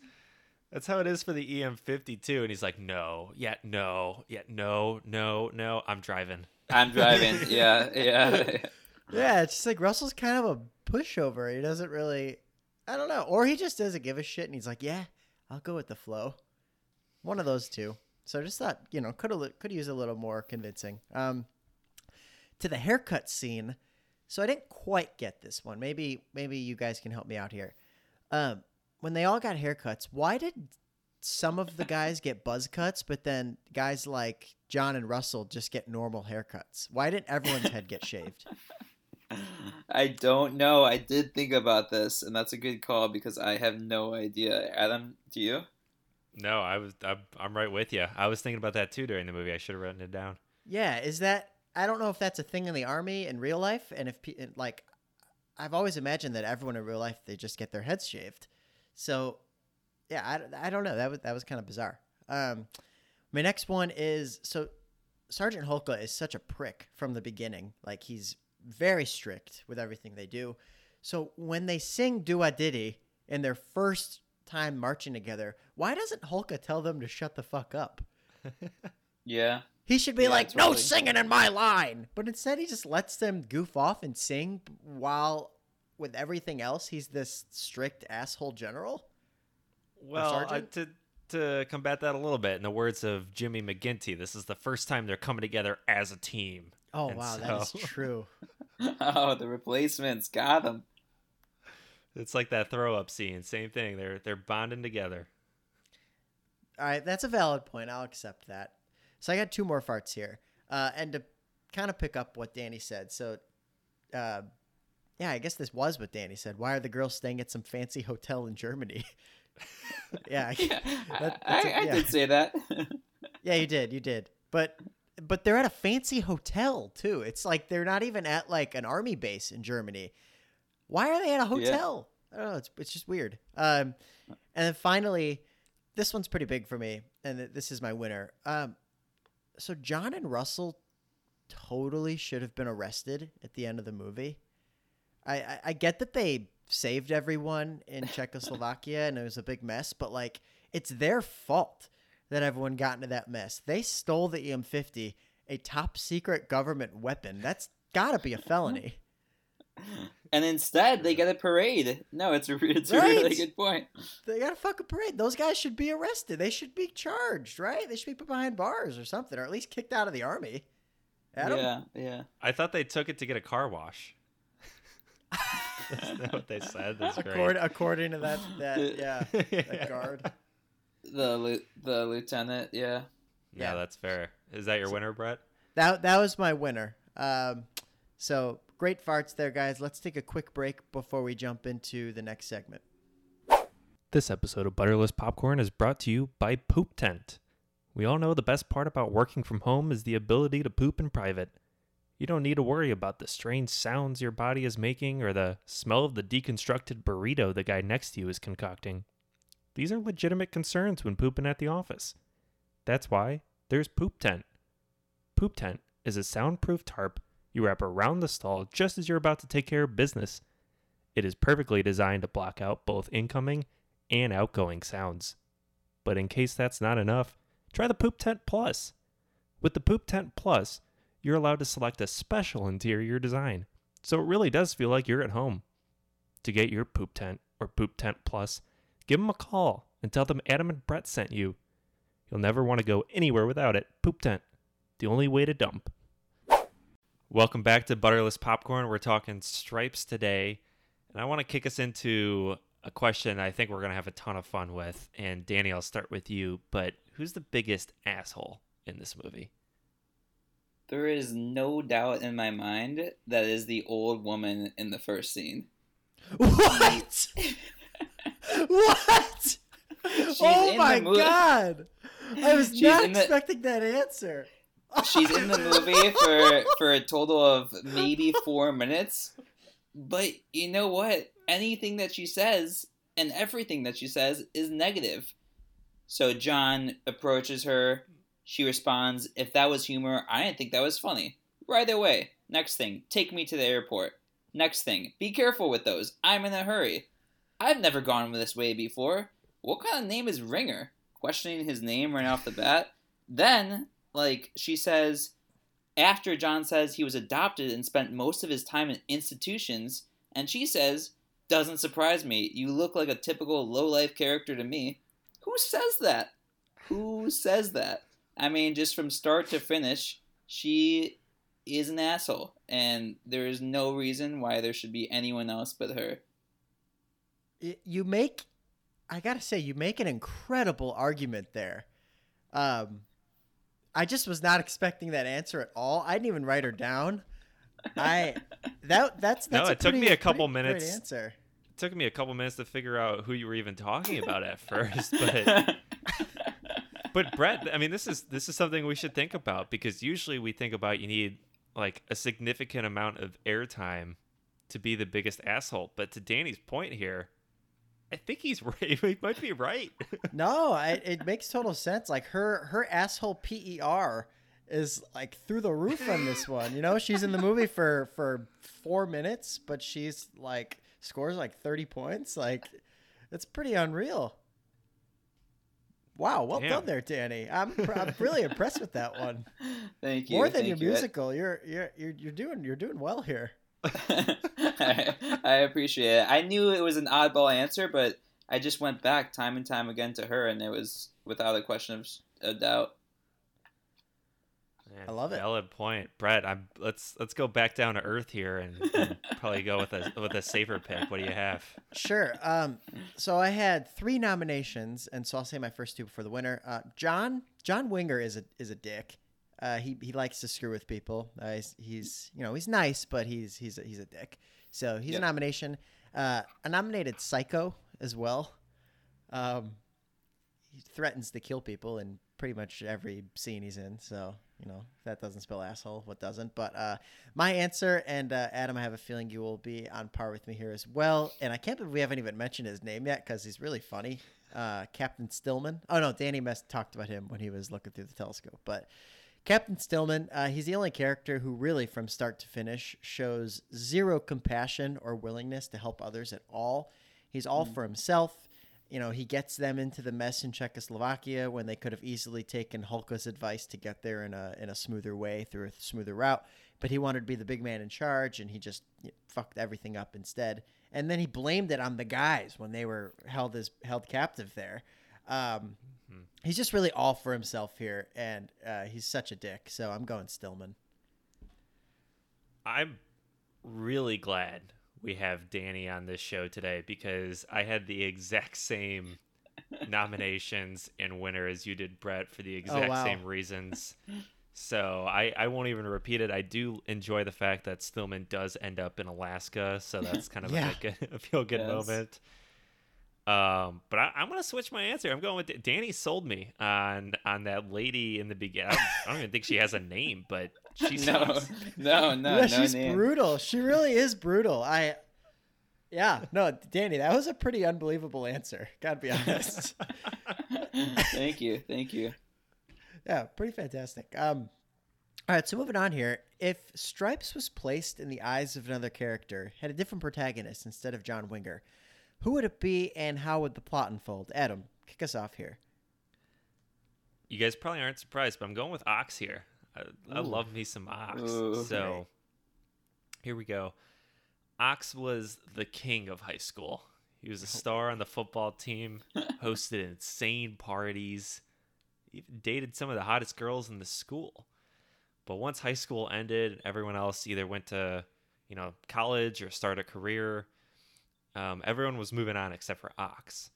That's how it is for the EM52. And he's like, no, yeah, no, yeah, no, no, no, I'm driving. I'm driving. yeah, yeah. Yeah, it's just like Russell's kind of a pushover. He doesn't really, I don't know, or he just doesn't give a shit, and he's like, "Yeah, I'll go with the flow." One of those two. So I just thought, you know, could could use a little more convincing. Um, to the haircut scene. So I didn't quite get this one. Maybe maybe you guys can help me out here. Um, when they all got haircuts, why did some of the guys get buzz cuts, but then guys like John and Russell just get normal haircuts? Why didn't everyone's head get shaved? I don't know. I did think about this, and that's a good call because I have no idea. Adam, do you? No, I was, I'm, I'm right with you. I was thinking about that too during the movie. I should have written it down. Yeah, is that I don't know if that's a thing in the army in real life, and if like, I've always imagined that everyone in real life they just get their heads shaved. So, yeah, I, I don't know. That was that was kind of bizarre. Um, my next one is so Sergeant Hulka is such a prick from the beginning. Like he's very strict with everything they do. So when they sing "Do Wah Diddy" in their first time marching together, why doesn't Hulka tell them to shut the fuck up? Yeah. He should be Yeah, like, no totally. singing in my line. But instead, he just lets them goof off and sing while with everything else, he's this strict asshole general. Well, uh, to to combat that a little bit, in the words of Jimmy McGinty, this is the first time they're coming together as a team. Oh, And wow, that is true. Oh, the replacements got them. It's like that throw up scene. Same thing. They're they're bonding together. All right, that's a valid point. I'll accept that. So I got two more farts here. Uh, and to kind of pick up what Danny said. So, uh, yeah, I guess this was what Danny said. Why are the girls staying at some fancy hotel in Germany? yeah, I- Yeah, that- that's I, a- I yeah. did say that. Yeah, you did. You did. But but they're at a fancy hotel too. It's like they're not even at like an army base in Germany. Why are they at a hotel? I don't know. It's it's just weird. Um, and then finally, this one's pretty big for me, and th- this is my winner. Um, so John and Russell totally should have been arrested at the end of the movie. I I, I get that they saved everyone in Czechoslovakia and it was a big mess, but like it's their fault that everyone got into that mess. They stole the EM50, a top secret government weapon. That's got to be a felony. and instead, they get a parade. No, it's a, re- it's a really good point. They got a fucking parade. Those guys should be arrested. They should be charged, right? They should be put behind bars or something, or at least kicked out of the army. Adam? Yeah, yeah. I thought they took it to get a car wash. That's not what they said. That's great. Accord, according to that, that yeah, that guard. The the lieutenant. Yeah. Yeah, that's fair. Is that your winner, Brett? That that was my winner. Um, so great farts there, guys. Let's take a quick break before we jump into the next segment. This episode of Butterless Popcorn is brought to you by Poop Tent. We all know the best part about working from home is the ability to poop in private. You don't need to worry about the strange sounds your body is making or the smell of the deconstructed burrito the guy next to you is concocting. These are legitimate concerns when pooping at the office. That's why there's Poop Tent. Poop Tent is a soundproof tarp you wrap around the stall just as you're about to take care of business. It is perfectly designed to block out both incoming and outgoing sounds. But in case that's not enough, try the Poop Tent Plus. With the Poop Tent Plus, you're allowed to select a special interior design, so it really does feel like you're at home. To get your Poop Tent or Poop Tent Plus, give them a call and tell them Adam and Brett sent you. You'll never want to go anywhere without it. Poop Tent, the only way to dump. Welcome back to Butterless Popcorn. We're talking stripes today, and I want to kick us into a question I think we're going to have a ton of fun with. And Danny, I'll start with you, but who's the biggest asshole in this movie? There is no doubt in my mind that is the old woman in the first scene. What? what? oh my god! I was She's not in the- expecting that answer. She's in the movie for for a total of maybe four minutes. But you know what? Anything that she says and everything that she says is negative. So John approaches her. She responds, If that was humor, I didn't think that was funny. Right away. Next thing, take me to the airport. Next thing, be careful with those. I'm in a hurry. I've never gone this way before. What kind of name is Ringer? Questioning his name right off the bat. Then, like, she says, after John says he was adopted and spent most of his time in institutions, and she says, Doesn't surprise me. You look like a typical low life character to me. Who says that? Who says that? I mean, just from start to finish, she is an asshole, and there is no reason why there should be anyone else but her. You make, I gotta say, you make an incredible argument there. Um, I just was not expecting that answer at all. I didn't even write her down. I that that's No, that's a it took me a couple pretty great minutes. answer. It took me a couple minutes to figure out who you were even talking about at first, but but Brett, I mean, this is this is something we should think about because usually we think about you need like a significant amount of airtime to be the biggest asshole. But to Danny's point here, I think he's right. He might be right. no, I, it makes total sense. Like her her asshole PER is like through the roof on this one. You know, she's in the movie for for four minutes, but she's like scores like thirty points. Like it's pretty unreal. Wow, well Damn. done there, Danny. I'm, I'm really impressed with that one. Thank you. More than thank your you. musical, you're you're you're you're doing you're doing well here. I, I appreciate it. I knew it was an oddball answer, but I just went back time and time again to her, and it was without a question of s- a doubt. Man, I love it. Valid point, Brett. I'm let's let's go back down to earth here and, and probably go with a with a safer pick. What do you have? Sure. Um, so I had three nominations, and so I'll say my first two before the winner. Uh, John John Winger is a is a dick. Uh, he he likes to screw with people. Uh, he's, he's you know he's nice, but he's he's a, he's a dick. So he's a nomination. Uh, I nominated Psycho as well. Um, he threatens to kill people in pretty much every scene he's in. So you know if that doesn't spell asshole. What doesn't? But uh, my answer, and uh, Adam, I have a feeling you will be on par with me here as well. And I can't believe we haven't even mentioned his name yet because he's really funny. Uh, Captain Stillman. Oh no, Danny Mess talked about him when he was looking through the telescope. But Captain Stillman, uh, he's the only character who really, from start to finish, shows zero compassion or willingness to help others at all. He's all for himself. You know, he gets them into the mess in Czechoslovakia when they could have easily taken Hulka's advice to get there in a in a smoother way through a smoother route. But he wanted to be the big man in charge, and he just you know, fucked everything up instead. And then he blamed it on the guys when they were held as held captive there. Um, He's just really all for himself here, and uh, he's such a dick. So I'm going Stillman. I'm really glad we have Danny on this show today because I had the exact same nominations and winner as you did, Brett, for the exact wow. same reasons. So I, I won't even repeat it. I do enjoy the fact that Stillman does end up in Alaska, so that's kind of Yeah. a, a feel good Yes. moment. Um, but I, I'm gonna switch my answer. I'm going with Danny. Sold me on on that lady in the beginning. I don't, even think she has a name, but she no, no, no, yeah, no she's name. brutal. She really is brutal. I, yeah, no, Danny, that was a pretty unbelievable answer. Gotta be honest. thank you, thank you. yeah, pretty fantastic. Um, all right, so moving on here. If Stripes was placed in the eyes of another character, had a different protagonist instead of John Winger, who would it be, and how would the plot unfold? Adam, kick us off here. You guys probably aren't surprised, but I'm going with Ox here. I, I love me some Ox. Ooh. so here we go. Ox was the king of high school. He was a oh. star on the football team, hosted insane parties, even dated some of the hottest girls in the school. But once high school ended, everyone else either went to, you know, college or start a career. Um, everyone was moving on except for Ox.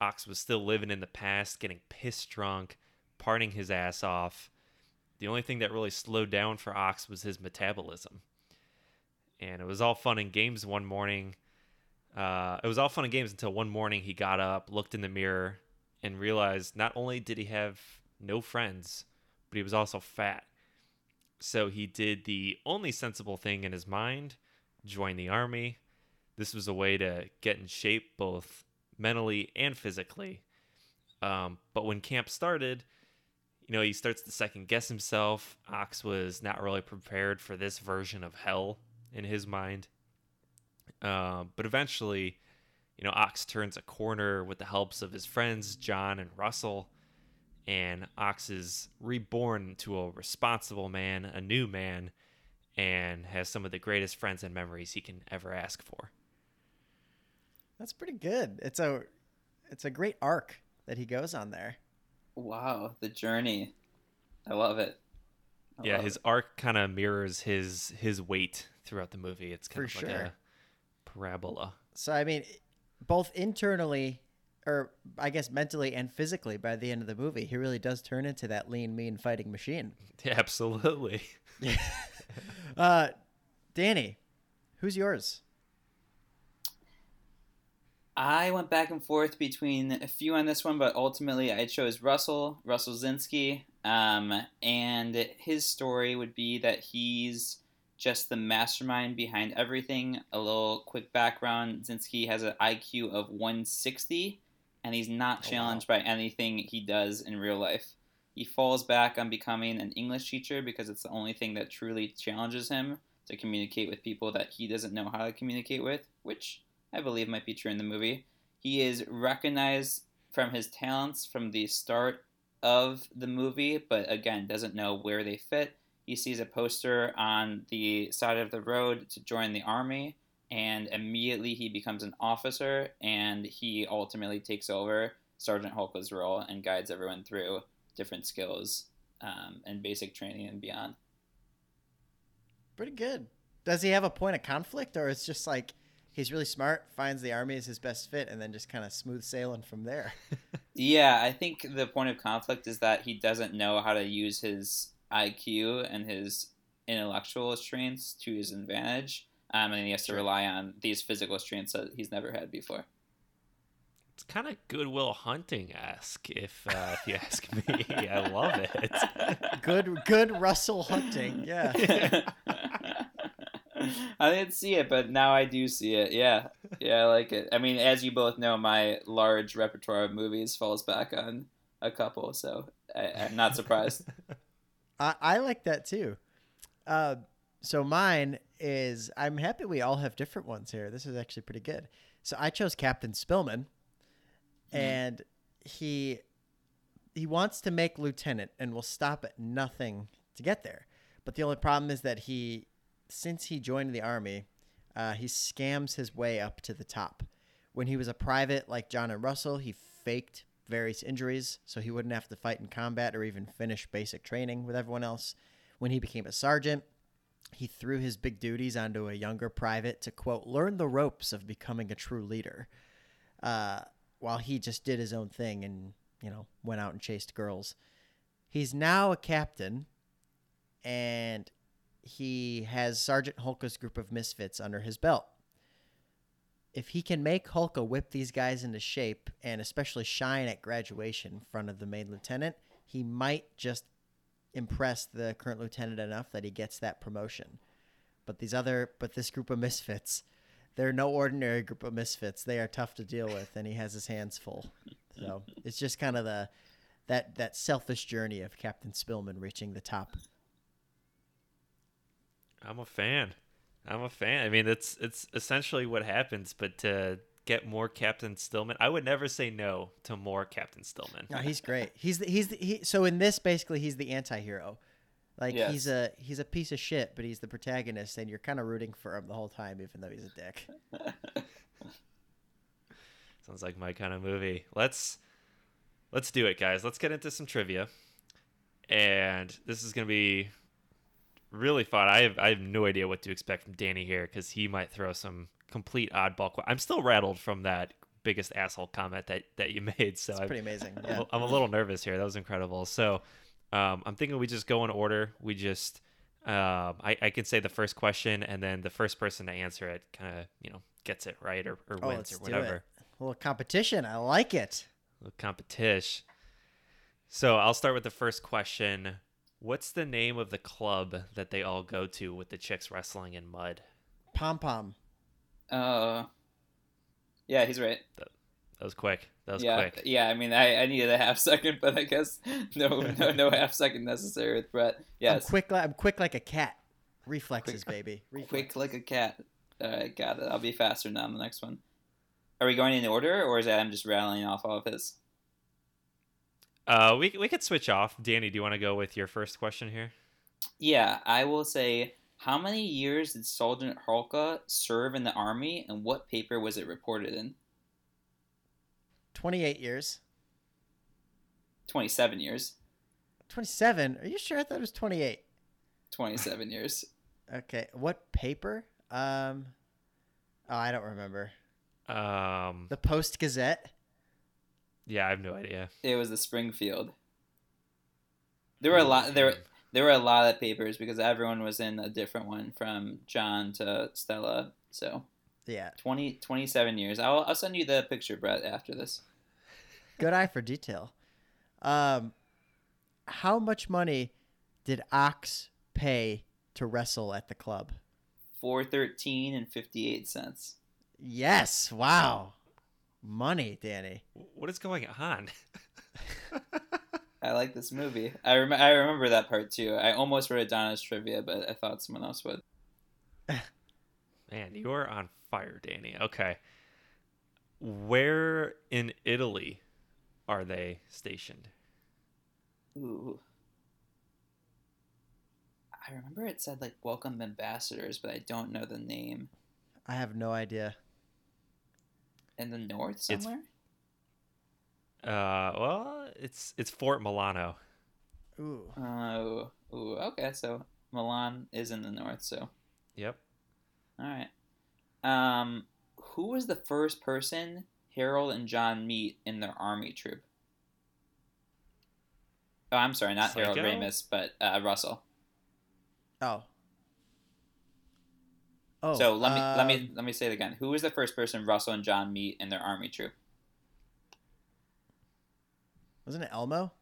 Ox was still living in the past, getting pissed drunk, partying his ass off. The only thing that really slowed down for Ox was his metabolism. And it was all fun and games one morning. Uh, it was all fun and games until one morning he got up, looked in the mirror, and realized not only did he have no friends, but he was also fat. So he did the only sensible thing in his mind join the army. This was a way to get in shape both mentally and physically. Um, but when camp started, you know, he starts to second guess himself. Ox was not really prepared for this version of hell in his mind. Um, but eventually, you know, Ox turns a corner with the helps of his friends, John and Russell. And Ox is reborn to a responsible man, a new man, and has some of the greatest friends and memories he can ever ask for. That's pretty good. It's a, it's a great arc that he goes on there. Wow, the journey. I love it. I yeah, love his it. arc kind of mirrors his his weight throughout the movie. It's kind For of like sure. a parabola. So I mean, both internally, or I guess mentally and physically, by the end of the movie, he really does turn into that lean, mean fighting machine. Yeah, absolutely. uh, Danny, who's yours? I went back and forth between a few on this one, but ultimately I chose Russell, Russell Ziskey. Um, and his story would be that he's just the mastermind behind everything. A little quick background Ziskey has an IQ of 160, and he's not Oh, challenged by anything he does in real life. He falls back on becoming an English teacher because it's the only thing that truly challenges him to communicate with people that he doesn't know how to communicate with, which I believe might be true in the movie. He is recognized from his talents from the start of the movie, but again, doesn't know where they fit. He sees a poster on the side of the road to join the army, and immediately he becomes an officer, and he ultimately takes over Sergeant Hulka's role and guides everyone through different skills um, and basic training and beyond. Pretty good. Does he have a point of conflict, or it's just like he's really smart, finds the army as his best fit, and then just kind of smooth sailing from there? Yeah, I think the point of conflict is that he doesn't know how to use his IQ and his intellectual strengths to his advantage, um, and he has to rely on these physical strengths that he's never had before. It's kind of Good Will Hunting esque, if uh, if you ask me. I love it. good, good Russell Hunting. Yeah. I didn't see it, but now I do see it. Yeah, yeah, I like it. I mean, as you both know, my large repertoire of movies falls back on a couple, so I, I'm not surprised. I, I like that too. Uh, so mine is I'm happy we all have different ones here. This is actually pretty good. So I chose Captain Stillman, and he he wants to make lieutenant and will stop at nothing to get there. But the only problem is that he, since he joined the army, uh, he scams his way up to the top. When he was a private like John and Russell, he faked various injuries so he wouldn't have to fight in combat or even finish basic training with everyone else. When he became a sergeant, he threw his big duties onto a younger private to quote learn the ropes of becoming a true leader uh, while he just did his own thing and you know went out and chased girls he's now a captain and he has sergeant hulka's group of misfits under his belt if he can make hulka whip these guys into shape and especially shine at graduation in front of the main lieutenant he might just impress the current lieutenant enough that he gets that promotion. But these other, but this group of misfits, they're no ordinary group of misfits. They are tough to deal with, and he has his hands full. So it's just kind of the that that selfish journey of Captain Stillman reaching the top. I'm a fan. I'm a fan. I mean, it's it's essentially what happens, but to get more Captain Stillman, I would never say no to more Captain Stillman. No, he's great. He's the, he's the, he. So in this, basically, he's the anti-hero. Like Yes. he's a he's a piece of shit, but he's the protagonist, and you're kind of rooting for him the whole time, even though he's a dick. Sounds like my kind of movie. Let's let's do it, guys. Let's get into some trivia. And this is gonna be really fun. I have I have no idea what to expect from Danny here because he might throw some complete oddball. que- I'm still rattled from that biggest asshole comment that that you made. So It's pretty amazing. I'm, Yeah. a- I'm a little nervous here. That was incredible. So um, I'm thinking we just go in order. We just um, I, I can say the first question, and then the first person to answer it kind of you know gets it right or, or Oh, wins or whatever. A little competition. I like it. The competition. So I'll start with the first question. What's the name of the club that they all go to with the chicks wrestling in mud? Pom pom. Uh, yeah, he's right. That was quick. That was yeah, quick. yeah. I mean, I, I needed a half second, but I guess no, no, no half second necessary with Brett. Yes, I'm quick. Li- I'm quick like a cat. Reflexes, baby. Reflex. quick like a cat. All right, got it. I'll be faster now on the next one. Are we going in order, or is Adam just rattling off all of his? Uh, we we could switch off. Danny, do you want to go with your first question here? Yeah, I will say. How many years did Sergeant Hulka serve in the army, and what paper was it reported in? Twenty-eight years. Twenty-seven years. Twenty-seven. Are you sure? I thought it was twenty-eight. Twenty-seven years. Okay. What paper? Um. Oh, I don't remember. Um, The Post Gazette. Yeah, I have no idea. It was the Springfield. There were a lot. There, there were a lot of papers because everyone was in a different one, from John to Stella. So Yeah. 20, 27 years. I'll, I'll send you the picture, Brett, after this. Good eye for detail. Um, how much money did Ox pay to wrestle at the club? Four thirteen and fifty eight cents. Yes. Wow. Money, Danny. What is going on? I like this movie. I rem- I remember that part too. I almost wrote it down as trivia, but I thought someone else would. Man, you are on fire, Danny. Okay. Where in Italy are they stationed? Ooh. I remember it said like welcome ambassadors, but I don't know the name. I have no idea. In the north It's- somewhere? Uh, well, it's it's Fort Milano. Ooh. Oh, ooh, okay. So Milan is in the north. So Yep. all right. Um, who was the first person Harold and John meet in their army troop? Oh, I'm sorry, not Harold Psycho? Ramis, but uh, Russell. Oh. Oh. so let me let me um, let me say it again. Who was the first person Russell and John meet in their army troop? Wasn't it Elmo?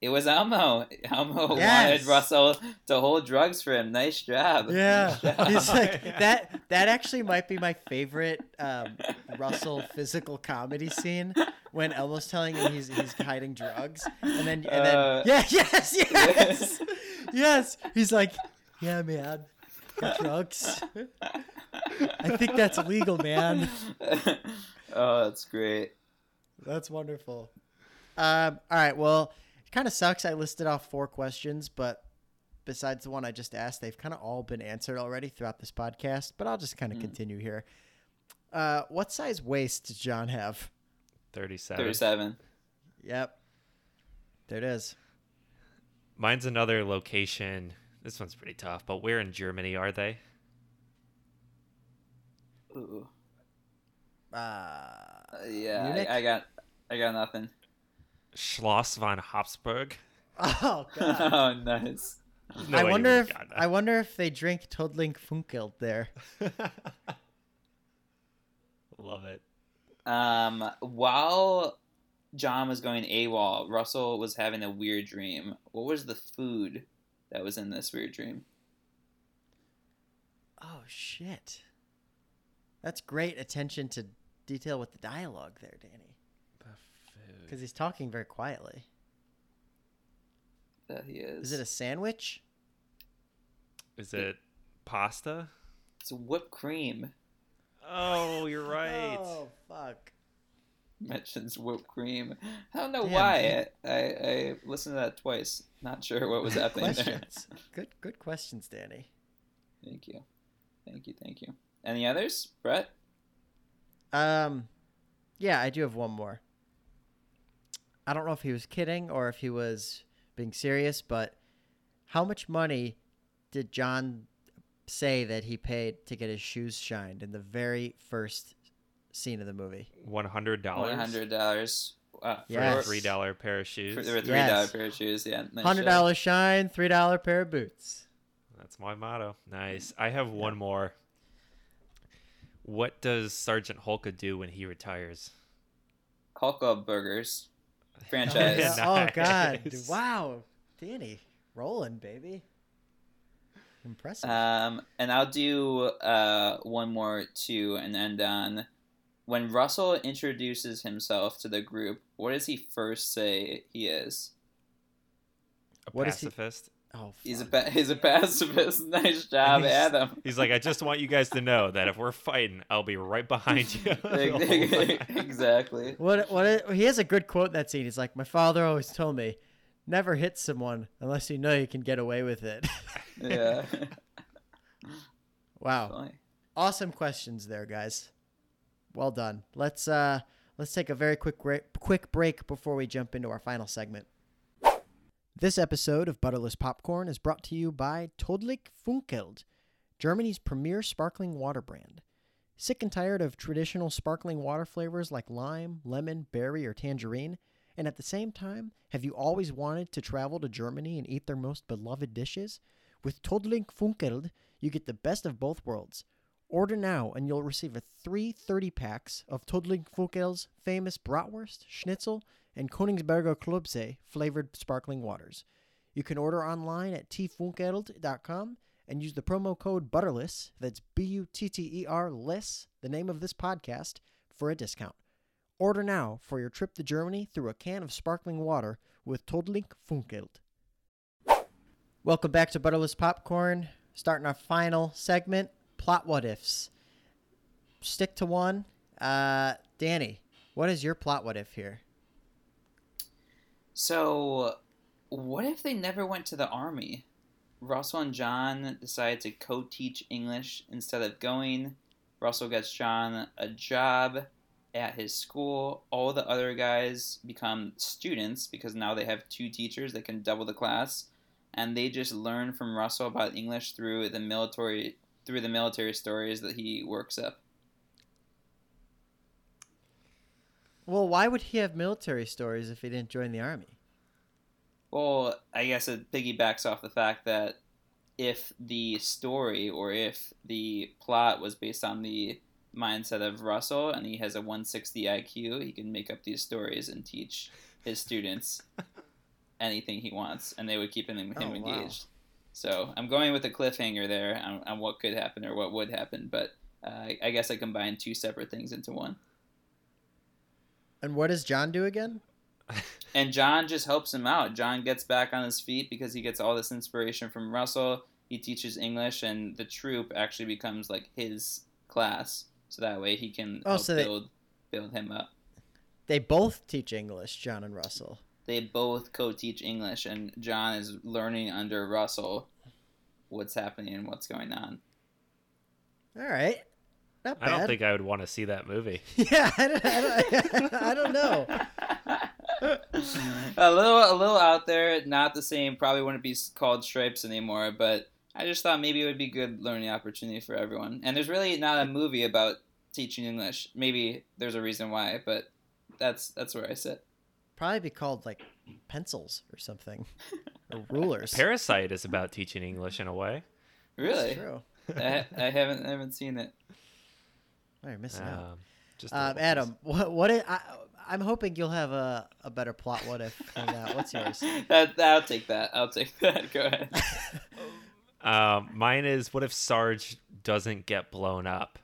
It was Elmo. Elmo Yes. wanted Russell to hold drugs for him. Nice job. Yeah. Nice job. He's like that. That actually might be my favorite um, Russell physical comedy scene when Elmo's telling him he's he's hiding drugs, and then and then Uh, yeah, yes, yes, yes. He's like, yeah, man, drugs. I think that's legal, man. oh, that's great. That's wonderful. Um, all right. Well, it kind of sucks. I listed off four questions, but besides the one I just asked, they've kind of all been answered already throughout this podcast. But I'll just kind of Mm. continue here. Uh, what size waist does John have? 37. Thirty-seven. Yep. There it is. Mine's another location. This one's pretty tough, but where in Germany are they? Ooh. Uh, yeah, Munich? I, I got, I got nothing. Schloss von Habsburg. oh god. oh, nice. No I wonder if. I wonder if they drink Todling Funkeld there. Love it. Um, while John was going AWOL, Russell was having a weird dream. What was the food that was in this weird dream? Oh shit. That's great attention to detail with the dialogue there, Danny. Because he's talking very quietly. That he is. Is it a sandwich? Is it pasta? It's whipped cream. Oh, you're right. Oh fuck. Mentions whipped cream. I don't know Damn, why. I, I I listened to that twice. Not sure what was happening there. good good questions, Danny. Thank you, thank you, thank you. Any others, Brett? Um yeah, I do have one more. I don't know if he was kidding or if he was being serious, but how much money did John say that he paid to get his shoes shined in the very first scene of the movie? One hundred dollars. One hundred dollars. Uh, for Yes. a three dollar pair of shoes. For, there were three Yes. pair of shoes. Yeah, nice Hundred job. dollar shine, three dollar pair of boots. That's my motto. Nice. I have one more. What does Sergeant Hulka do when he retires? Hulka burgers franchise. Yeah. Oh god! Wow, Danny, rolling, baby. Impressive. Um, and I'll do uh, one more too, and end on when Russell introduces himself to the group. What does he first say he is? A What is he- pacifist? oh, He's a pa- he's a pacifist. Nice job, He's- Adam. He's like, I just want you guys to know that if we're fighting, I'll be right behind you. the whole time." exactly. What? What? He has a good quote in that scene. He's like, "My father always told me, never hit someone unless you know you can get away with it." Yeah. wow, Funny. awesome questions there, guys. Well done. Let's uh, let's take a very quick gra- quick break before we jump into our final segment. This episode of Butterless Popcorn is brought to you by Todlich Funkeld, Germany's premier sparkling water brand. Sick and tired of traditional sparkling water flavors like lime, lemon, berry, or tangerine? And at the same time, have you always wanted to travel to Germany and eat their most beloved dishes? With Todling Funkeld, you get the best of both worlds. Order now and you'll receive a three 30 packs of Todling Funkeld's famous bratwurst, schnitzel, and Königsberger Klopse flavored sparkling waters. You can order online at tfunkeld.com and use the promo code BUTTERLESS, that's B U T T E R less, the name of this podcast, for a discount. Order now for your trip to Germany through a can of sparkling water with Todlink Funkeld. Welcome back to Butterless Popcorn. Starting our final segment, plot what ifs. Stick to one. Uh, Danny, what is your plot what if here? So, what if they never went to the army? Russell and John decide to co teach English instead of going. Russell gets John a job at his school. All the other guys become students because now they have two teachers that can double the class. And they just learn from Russell about English through the military through the military stories that he works up. Well, why would he have military stories if he didn't join the army? Well, I guess it piggybacks off the fact that if the story or if the plot was based on the mindset of Russell and he has a 160 IQ, he can make up these stories and teach his students anything he wants, and they would keep him, him Oh, wow. So I'm going with a cliffhanger there on, on what could happen or what would happen, but uh, I- guess I combined two separate things into one. And what does John do again? And John just helps him out. John gets back on his feet because he gets all this inspiration from Russell. He teaches English, and the troop actually becomes like his class. So that way he can Oh, so they- build build him up. They both teach English, John and Russell. They both co-teach English, and John is learning under Russell what's happening and what's going on. All right. Not I don't think I would want to see that movie. yeah, I don't, I don't, I don't know. a little a little out there, not the same. Probably wouldn't be called stripes anymore, but I just thought maybe it would be good learning opportunity for everyone. And there's really not a movie about teaching English. Maybe there's a reason why, but that's that's where I sit. Probably be called like pencils or something, or rulers. Parasite is about teaching English in a way. That's Really, true. I, I haven't I haven't seen it. Oh, you're missing out. Um, just Um, Adam, what what i- I, I'm hoping you'll have a, a better plot. What if? than that. What's yours? That, I'll take that. I'll take that. Go ahead. Um, mine is what if Sarge doesn't get blown up?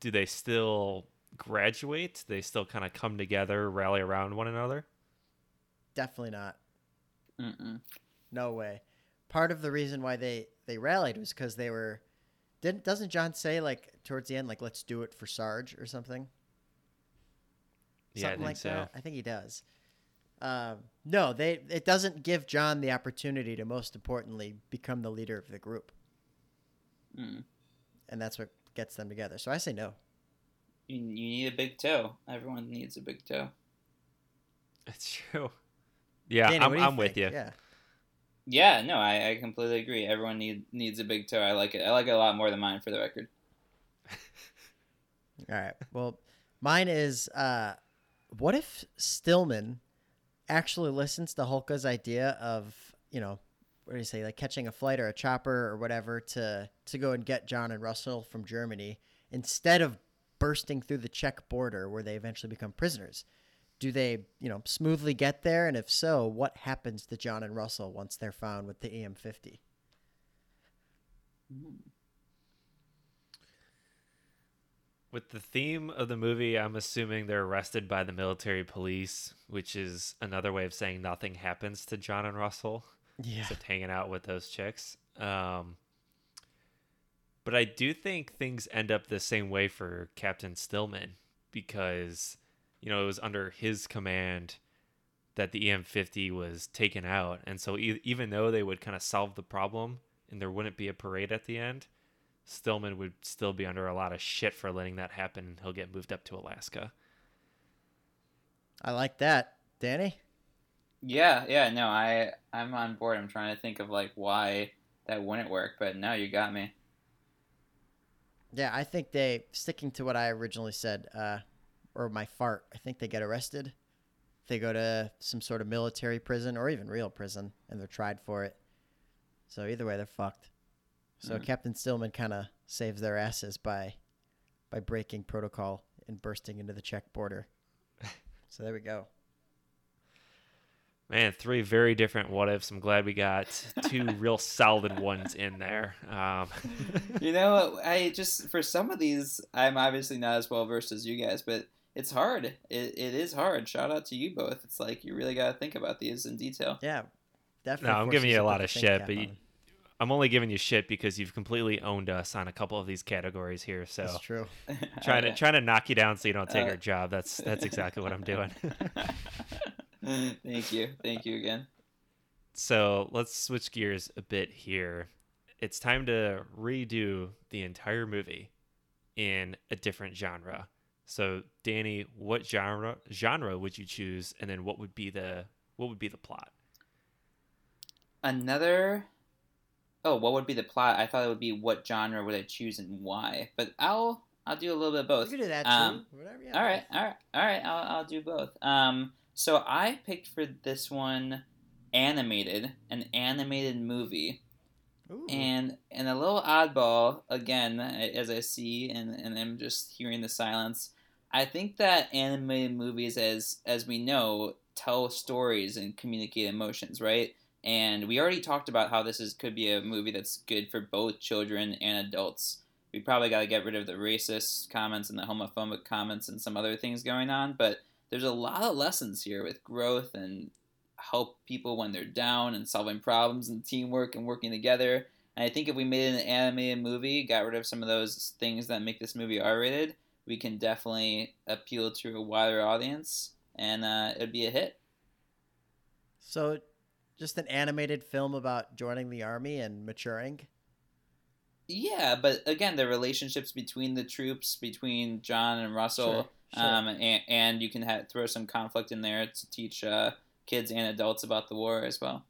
Do they still graduate? Do they still kind of come together, rally around one another? Definitely not. Mm-mm. No way. Part of the reason why they they rallied was because they were. Didn't doesn't John say like towards the end like let's do it for Sarge or something? Yeah, I think like so. that. I think he does. Um, no, they it doesn't give John the opportunity to most importantly become the leader of the group, Mm. and that's what gets them together. So I say no. You, you need a big toe. Everyone needs a big toe. It's true. Yeah, Danny, I'm, what do you I'm with you. Yeah. Yeah, no, I, I completely agree. Everyone need, needs a big toe. I like it. I like it a lot more than mine, for the record. All right. Well, mine is uh, what if Stillman actually listens to Hulka's idea of, you know, what do you say, like catching a flight or a chopper or whatever to to go and get John and Russell from Germany instead of bursting through the Czech border where they eventually become prisoners? Do they, you know, smoothly get there? And if so, what happens to John and Russell once they're found with the EM50? With the theme of the movie, I'm assuming they're arrested by the military police, which is another way of saying nothing happens to John and Russell. Yeah. Except hanging out with those chicks. Um, but I do think things end up the same way for Captain Stillman because, you know, it was under his command that the EM50 was taken out. And so e- even though they would kind of solve the problem and there wouldn't be a parade at the end, Stillman would still be under a lot of shit for letting that happen. He'll get moved up to Alaska. I like that. Danny? Yeah, yeah, no, I I'm on board. I'm trying to think of like why that wouldn't work, but no, you got me. Yeah, I think they sticking to what I originally said, uh, or my fart. I think they get arrested. They go to some sort of military prison or even real prison, and they're tried for it. So either way, they're fucked. So Mhm. Captain Stillman kind of saves their asses by by breaking protocol and bursting into the Czech border. so there we go. Man, three very different what ifs. I'm glad we got two real solid ones in there. Um, you know, I just for some of these, I'm obviously not as well versed as you guys, but it's hard. It, it is hard. Shout out to you both. It's like you really got to think about these in detail. Yeah, definitely. No, I'm giving you a lot of shit, but you- on. I'm only giving you shit because you've completely owned us on a couple of these categories here. So that's true. trying to trying to knock you down so you don't take Uh, our job. That's that's exactly what I'm doing. Thank you. Thank you again. So let's switch gears a bit here. It's time to redo the entire movie in a different genre. So Danny, what genre genre would you choose, and then what would be the what would be the plot? Another. Oh, what would be the plot? I thought it would be what genre would I choose and why. But I'll I'll do a little bit of both. You can do that too. Um, Whatever. Yeah. All right, all right, all right. I'll, I'll do both. Um, so I picked for this one animated, an animated movie, Ooh. and and a little oddball again as I see and and I'm just hearing the silence. I think that animated movies, as as we know, tell stories and communicate emotions, right? And we already talked about how this is could be a movie that's good for both children and adults. We probably got to get rid of the racist comments and the homophobic comments and some other things going on, but there's a lot of lessons here with growth and help people when they're down and solving problems and teamwork and working together. And I think if we made an animated movie, got rid of some of those things that make this movie R-rated, we can definitely appeal to a wider audience, and uh, it'd be a hit. So, just an animated film about joining the army and maturing. Yeah, but again, the relationships between the troops, between John and Russell, Sure, sure. um, and, and you can ha- throw some conflict in there to teach uh, kids and adults about the war as well.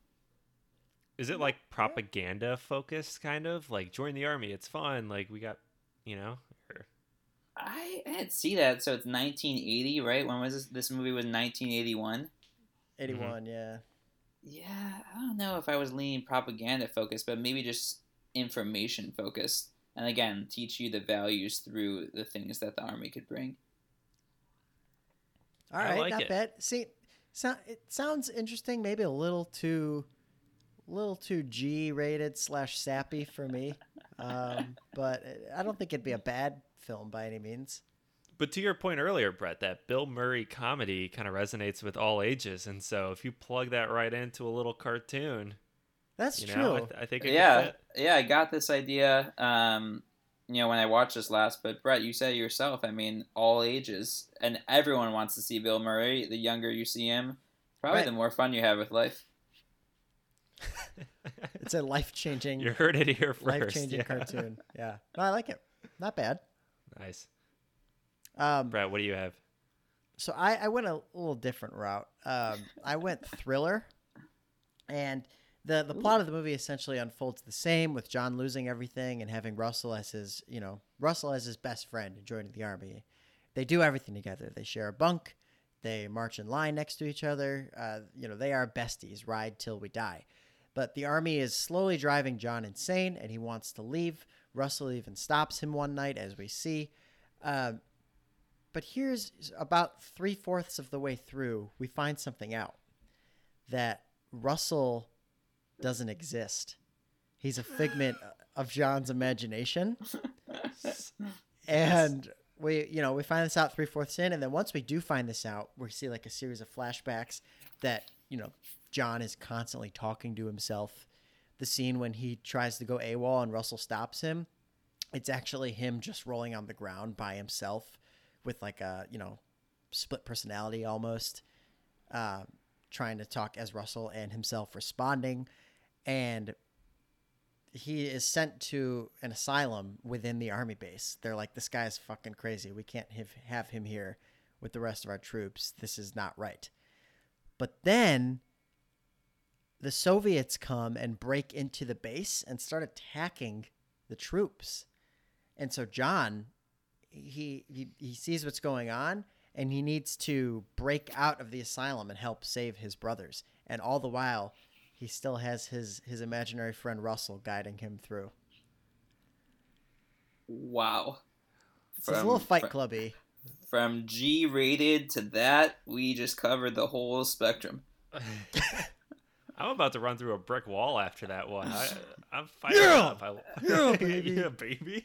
Is it like propaganda focused, kind of like join the army? It's fun. Like we got, you know. Or, I, I didn't see that. So it's 1980, right? When was this? This movie was 1981. 81, yeah. Yeah, I don't know if I was leaning propaganda focused, but maybe just information focused. And again, teach you the values through the things that the army could bring. All right, I like not it. bad. See, so, it sounds interesting. Maybe a little too, little too G rated slash sappy for me. Um, but I don't think it'd be a bad film by any means. but to your point earlier, Brett, that Bill Murray comedy kind of resonates with all ages, and so if you plug that right into a little cartoon, That's you true. know, I, th- I think yeah, fit. yeah, I got this idea. Um, you know, when I watched this last, but Brett, you said it yourself. I mean, all ages, and everyone wants to see Bill Murray. The younger you see him, probably Right. the more fun you have with life. it's a life changing, you heard it here first. life changing yeah. cartoon. Yeah, no, I like it. Not bad. Nice, Um, Brett. What do you have? so I, I went a little different route. Um, I went thriller, and the the plot of the movie essentially unfolds the same with John losing everything and having Russell as his you know Russell as his best friend and joining the army. They do everything together. They share a bunk. They march in line next to each other. Uh, you know they are besties. Ride till we die. But the army is slowly driving John insane, and he wants to leave. Russell even stops him one night, as we see. Um, but here's about three fourths of the way through, we find something out that Russell doesn't exist. He's a figment of John's imagination. And we, you know, we find this out three fourths in, and then once we do find this out, we see like a series of flashbacks that you know John is constantly talking to himself. The scene when he tries to go AWOL and Russell stops him, it's actually him just rolling on the ground by himself with like a you know split personality almost, uh, trying to talk as Russell and himself responding, and he is sent to an asylum within the army base. They're like, this guy's fucking crazy. We can't have, have him here with the rest of our troops. This is not right. But then the Soviets come and break into the base and start attacking the troops. And so John, he, he, he sees what's going on and he needs to break out of the asylum and help save his brothers. And all the while, he still has his his imaginary friend Russell guiding him through. Wow. So it's a little Fight from- Clubby. From G rated to that, we just covered the whole spectrum. I'm about to run through a brick wall after that one. I, I'm fired Yeah! up. I, Yeah, baby. yeah, baby.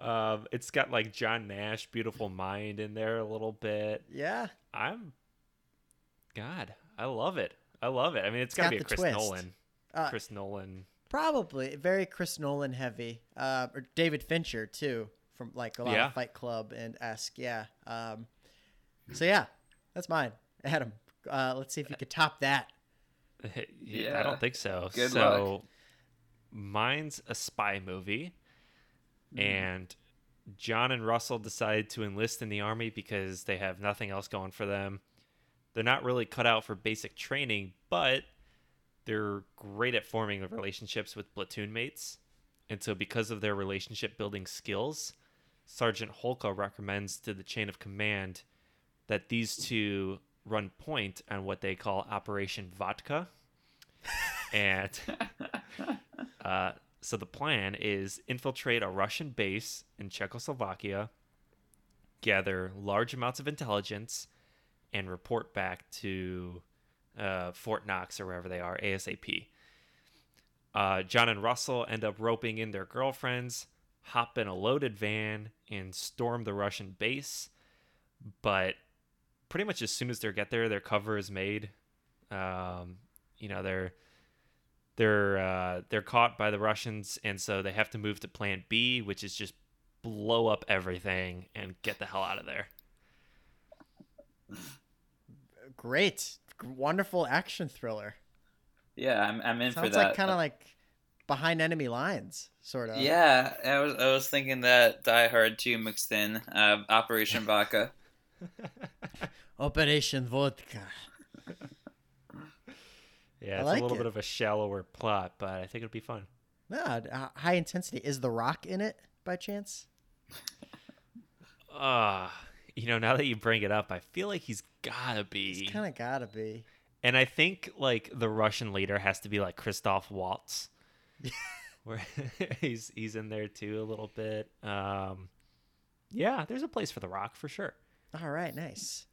Um, it's got like John Nash, Beautiful Mind in there a little bit. Yeah. I'm, God, I love it. I love it. I mean, it's got to be a Chris twist. Nolan. Uh, Chris Nolan. Probably very Chris Nolan heavy, uh, or David Fincher too, from like a lot Yeah. of Fight Club and esque. Yeah. Um, so yeah, that's mine, Adam. Uh, let's see if you could top that. I don't think so. Good so, luck. mine's a spy movie, Mm-hmm. and John and Russell decide to enlist in the army because they have nothing else going for them. They're not really cut out for basic training, but they're great at forming relationships with platoon mates. And so, because of their relationship building skills, Sergeant Hulka recommends to the chain of command that these two run point on what they call Operation Vodka. and uh, so the plan is infiltrate a Russian base in Czechoslovakia, gather large amounts of intelligence, and report back to uh, Fort Knox or wherever they are ASAP. Uh, John and Russell end up roping in their girlfriends, hop in a loaded van, and storm the Russian base. But pretty much as soon as they get there, their cover is made. Um, you know, they're they're uh, they're caught by the Russians, and so they have to move to Plan B, which is just blow up everything and get the hell out of there. Great, wonderful action thriller. Yeah, I'm, I'm in for that. Sounds like kind of like behind enemy lines, sort of. Yeah, I was I was thinking that Die Hard 2 mixed in uh, Operation Vodka. Operation Vodka. Yeah, it's like a little it. bit of a shallower plot, but I think it'll be fun. No, uh, high intensity. Is The Rock in it by chance? Ah, you know, now that you bring it up, I feel like he's gotta be. He's kind of gotta be. And I think like the Russian leader has to be like Christoph Waltz, where he's he's in there too a little bit. Um, yeah, there's a place for The Rock for sure. All right, nice.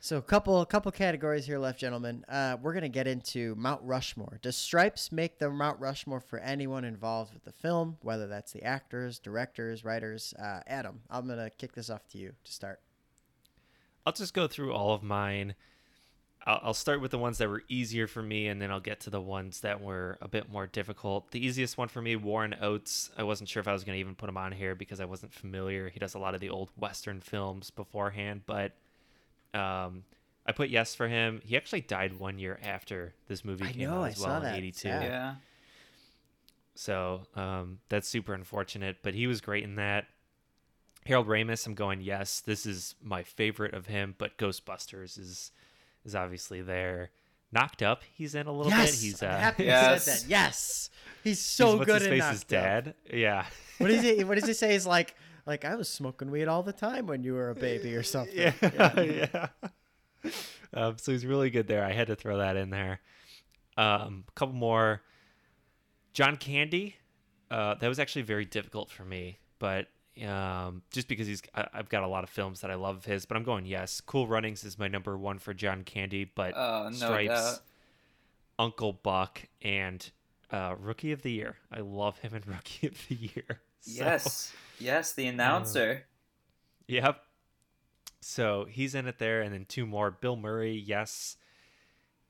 So a couple a couple categories here left, gentlemen. Uh, we're gonna get into Mount Rushmore. Does Stripes make the Mount Rushmore for anyone involved with the film, whether that's the actors, directors, writers? Uh, Adam, I'm gonna kick this off to you to start. I'll just go through all of mine. I'll, I'll start with the ones that were easier for me, and then I'll get to the ones that were a bit more difficult. The easiest one for me, Warren Oates. I wasn't sure if I was to even put him on here because I wasn't familiar. He does a lot of the old Western films beforehand, but um, I put yes for him. He actually died one year after this movie I came know, out I as saw well that. in '82. Yeah. Yeah. So um, that's super unfortunate, but he was great in that. Harold Ramis, I'm going yes. This is my favorite of him, but Ghostbusters is is obviously there. Knocked Up, he's in a little yes, bit. He's I'm uh, happy Yes. you said that. Yes, he's he's so what's good his in face, Knocked his Up. dad. Yeah, What is it? What does he say? Is like, like I was smoking weed all the time when you were a baby or something. yeah, yeah. Um, so he's really good there. I had to throw that in there. Um, a couple more. John Candy. Uh, that was actually very difficult for me, but um, just because he's, I, I've got a lot of films that I love of his. But I'm going yes. Cool Runnings is my number one for John Candy, but Oh, no Stripes, doubt. Uncle Buck, and uh, Rookie of the Year. I love him in Rookie of the Year. So- Yes. Yes, the announcer. Yep. So he's in it there, and then two more. Bill Murray, yes.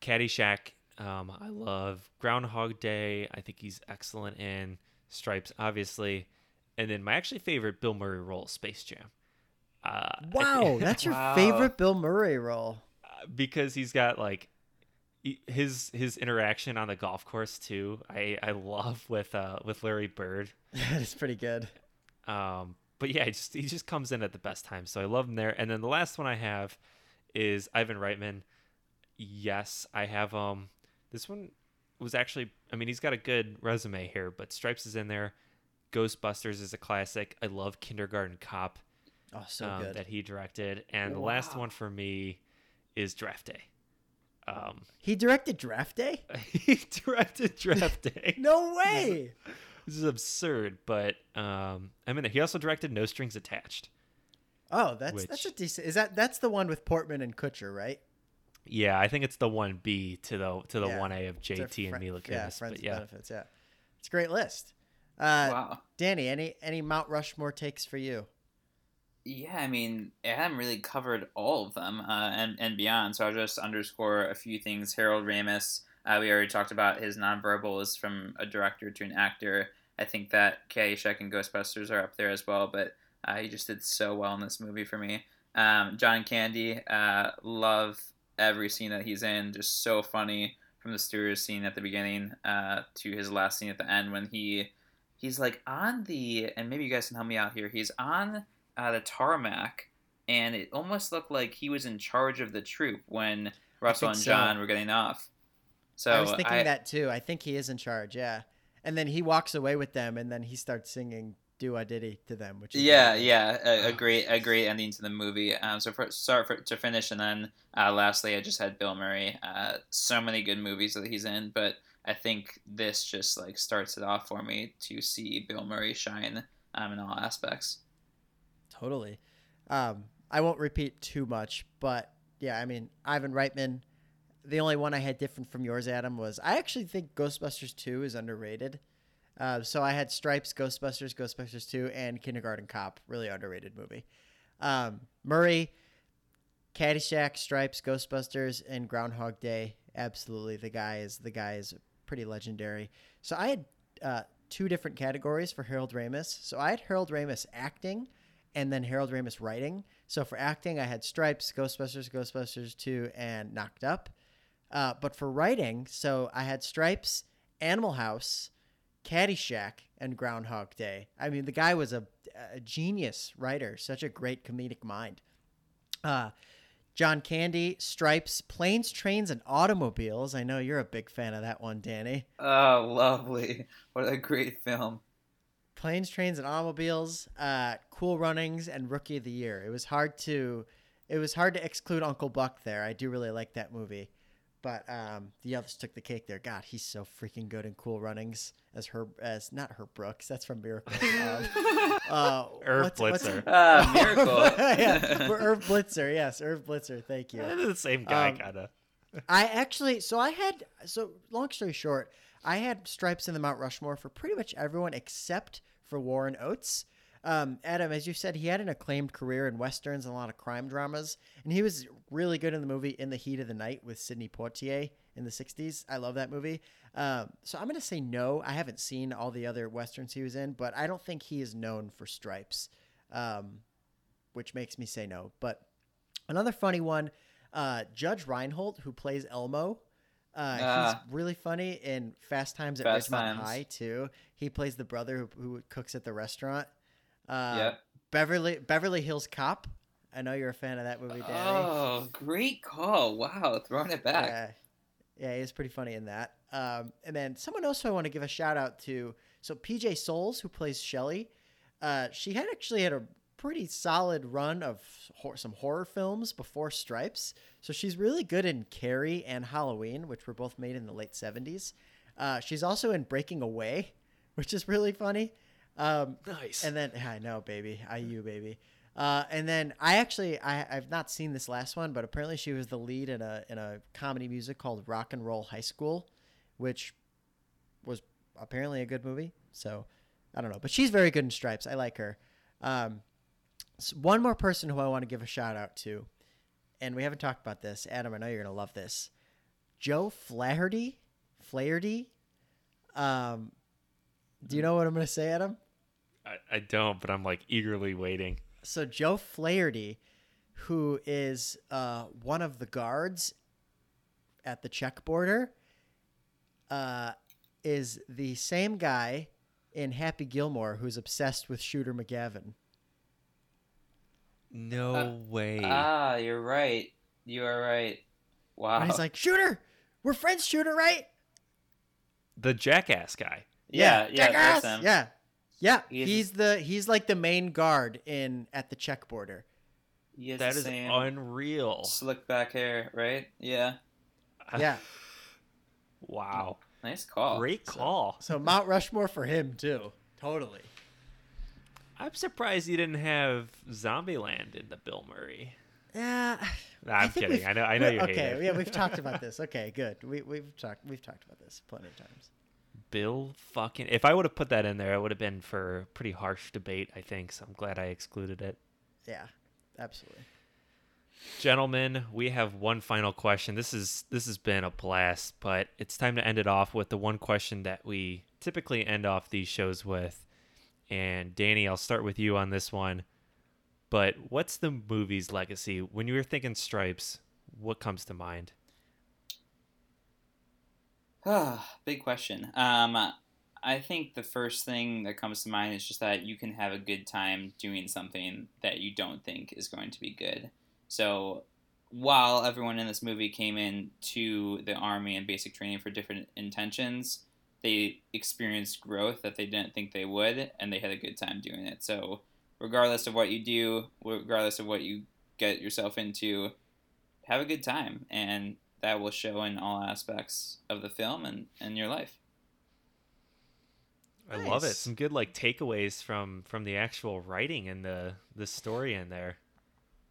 Caddyshack, um, I love. Groundhog Day, I think he's excellent in. Stripes, obviously, and then my actually favorite Bill Murray role, Space Jam. Uh, I thi- Wow, that's your Wow. favorite Bill Murray role. because he's got like he- his his interaction on the golf course too. I I love with uh with Larry Bird. that is pretty good. Um, but yeah, he just he just comes in at the best time, so I love him there. And then the last one I have is Ivan Reitman. Yes, I have um. This one was actually, I mean, he's got a good resume here, but Stripes is in there. Ghostbusters is a classic. I love Kindergarten Cop Oh, so um, good. that he directed, and the last one for me is Draft Day. Um, He directed Draft Day? he directed Draft Day. No way. This is absurd, but um, I mean, he also directed No Strings Attached. Oh, that's that's a decent. Is that that's the one with Portman and Kutcher, right? Yeah, I think it's the one B to the to the Yeah. one A of It's a JT and fri- Mila Yeah, Kunis. friends but yeah, benefits. Yeah, it's a great list. Uh, wow. Danny, any any Mount Rushmore takes for you? Yeah, I mean, Adam really covered all of them uh, and, and beyond. So I'll just underscore a few things. Harold Ramis, uh, we already talked about his nonverbal is from a director to an actor. I think that Caddyshack and Ghostbusters are up there as well, but uh, he just did so well in this movie for me. Um, John Candy, uh, love every scene that he's in. Just so funny from the Stewards scene at the beginning uh, to his last scene at the end when he he's like on the and maybe you guys can help me out here. He's on uh, the tarmac, and it almost looked like he was in charge of the troop when Russell and so. John were getting off. So I was thinking that too. I think he is in charge. Yeah, and then he walks away with them, and then he starts singing "Do Wah Diddy" to them, which is Yeah, good. yeah, a, a great, a great ending to the movie. Um, so for sorry for, to finish, and then uh, lastly, I just had Bill Murray. Uh, so many good movies that he's in, but I think this just like starts it off for me to see Bill Murray shine um, in all aspects. Totally. Um, I won't repeat too much, but yeah, I mean, Ivan Reitman. The only one I had different from yours, Adam, was I actually think Ghostbusters 2 is underrated. Uh, so I had Stripes, Ghostbusters, Ghostbusters 2, and Kindergarten Cop. Really underrated movie. Um, Murray, Caddyshack, Stripes, Ghostbusters, and Groundhog Day. Absolutely, the guy is the guy is pretty legendary. So I had uh, two different categories for Harold Ramis. So I had Harold Ramis acting, and then Harold Ramis writing. So for acting, I had Stripes, Ghostbusters, Ghostbusters 2, and Knocked Up. Uh, but for writing, so I had Stripes, Animal House, Caddyshack, and Groundhog Day. I mean, the guy was a, a genius writer, such a great comedic mind. Uh, John Candy, Stripes, Planes, Trains, and Automobiles. I know you're a big fan of that one, Danny. Oh, lovely! What a great film. Planes, Trains, and Automobiles, uh, Cool Runnings, and Rookie of the Year. It was hard to, it was hard to exclude Uncle Buck there. I do really like that movie, but um, the others took the cake there. God, he's so freaking good in Cool Runnings as her as not Herb Brooks. That's from Miracle. Um, uh, Irv what's- what's- Blitzer. Ah, miracle. yeah, we're Irv Blitzer. Yes, Irv Blitzer. Thank you. The same guy, Um, kind of. I actually, so I had, so long story short, I had Stripes in the Mount Rushmore for pretty much everyone except for Warren Oates. Um, Adam, as you said, he had an acclaimed career in westerns and a lot of crime dramas, and he was really good in the movie In the Heat of the Night with Sidney Poitier in the '60s. I love that movie. Um, so I'm gonna say no. I haven't seen all the other westerns he was in, but I don't think he is known for Stripes, um, which makes me say no. But another funny one, uh, Judge Reinhold, who plays Elmo. Uh, Ah. he's really funny in Fast Times at Fast Ridgemont Times. High too. He plays the brother who, who cooks at the restaurant. Uh, Yep. Beverly Beverly Hills Cop. I know you're a fan of that movie, Danny. Oh, great call! Wow, throwing it back. Yeah, yeah, he was pretty funny in that. Um, and then someone else who I want to give a shout out to. So PJ Soles, who plays Shelly, uh, she had actually had a pretty solid run of hor- some horror films before Stripes. So she's really good in Carrie and Halloween, which were both made in the late '70s. Uh, she's also in Breaking Away, which is really funny. Um, Nice. and then I know, baby, IU, baby. Uh, and then I actually I, I've not seen this last one, but apparently she was the lead in a in a comedy music called Rock and Roll High School, which was apparently a good movie. So I don't know, but she's very good in Stripes. I like her. Um, one more person who I want to give a shout out to, and we haven't talked about this. Adam, I know you're gonna love this. Joe Flaherty, Flaherty. Um, do you know what I'm gonna say, Adam? I, I don't, but I'm like eagerly waiting. so Joe Flaherty, who is uh, one of the guards at the Czech border, uh, is the same guy in Happy Gilmore who's obsessed with Shooter McGavin. No Uh, way. Ah, you're right. You are right. Wow. And he's like, Shooter, we're friends, Shooter, right? the jackass guy. yeah, yeah, Jackass! that's him. yeah, yeah. He is- He's the he's like the main guard in at the Czech border. He has That the same unreal. slick back hair, right? Yeah. Yeah. Wow. Nice call. Great call. So Mount Rushmore for him too. Totally. I'm surprised you didn't have Zombieland in the Bill Murray. Yeah. Nah, I'm think kidding. I know. I know you Okay, hate it. yeah, we've talked about this. Okay, good. We, we've talked. We've talked about this plenty of times. Bill fucking. If I would have put that in there, it would have been for pretty harsh debate. I think. So I'm glad I excluded it. Yeah, absolutely. Gentlemen, we have one final question. This is this has been a blast, but it's time to end it off with the one question that we typically end off these shows with. And Danny, I'll start with you on this one. But what's the movie's legacy? When you were thinking Stripes, what comes to mind? Big question. Um, I think the first thing that comes to mind is just that you can have a good time doing something that you don't think is going to be good. So while everyone in this movie came in to the army and basic training for different intentions, they experienced growth that they didn't think they would, and they had a good time doing it. So regardless of what you do, regardless of what you get yourself into, have a good time, and that will show in all aspects of the film and, and your life. I love it. Some good like takeaways from from the actual writing and the the story in there.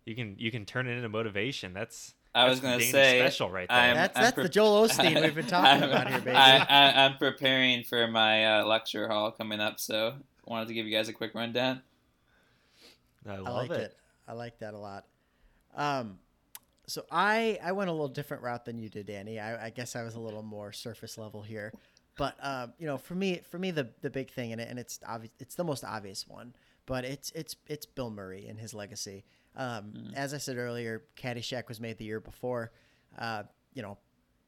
You can you can turn it into motivation. That's I was going to say special right there. I'm- That's I'm that's pre- the Joel Osteen we've been talking I'm- about here, baby. I, I, I'm preparing for my uh, lecture hall coming up, so wanted to give you guys a quick rundown. I I love like it. it. I like that a lot. Um, so I I went a little different route than you did, Danny. I, I guess I was a little more surface level here, but um, you know, for me, for me, the the big thing in it, and it's obvious, it's the most obvious one, but it's it's it's Bill Murray and his legacy. Um, As I said earlier, Caddyshack was made the year before. Uh, you know,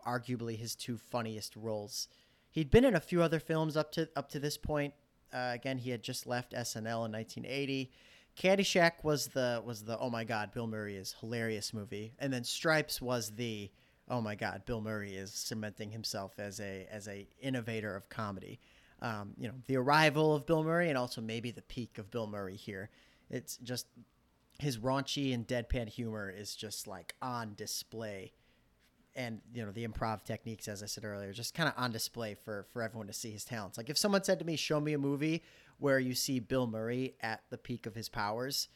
arguably his two funniest roles. He'd been in a few other films up to up to this point. Uh, again, he had just left SNL in 1980. Caddyshack was the was the oh my god, Bill Murray is hilarious movie, and then Stripes was the oh my god, Bill Murray is cementing himself as a as a innovator of comedy. Um, you know, the arrival of Bill Murray, and also maybe the peak of Bill Murray here. It's just his raunchy and deadpan humor is just like on display and you know the improv techniques as i said earlier just kind of on display for for everyone to see his talents like if someone said to me show me a movie where you see bill murray at the peak of his powers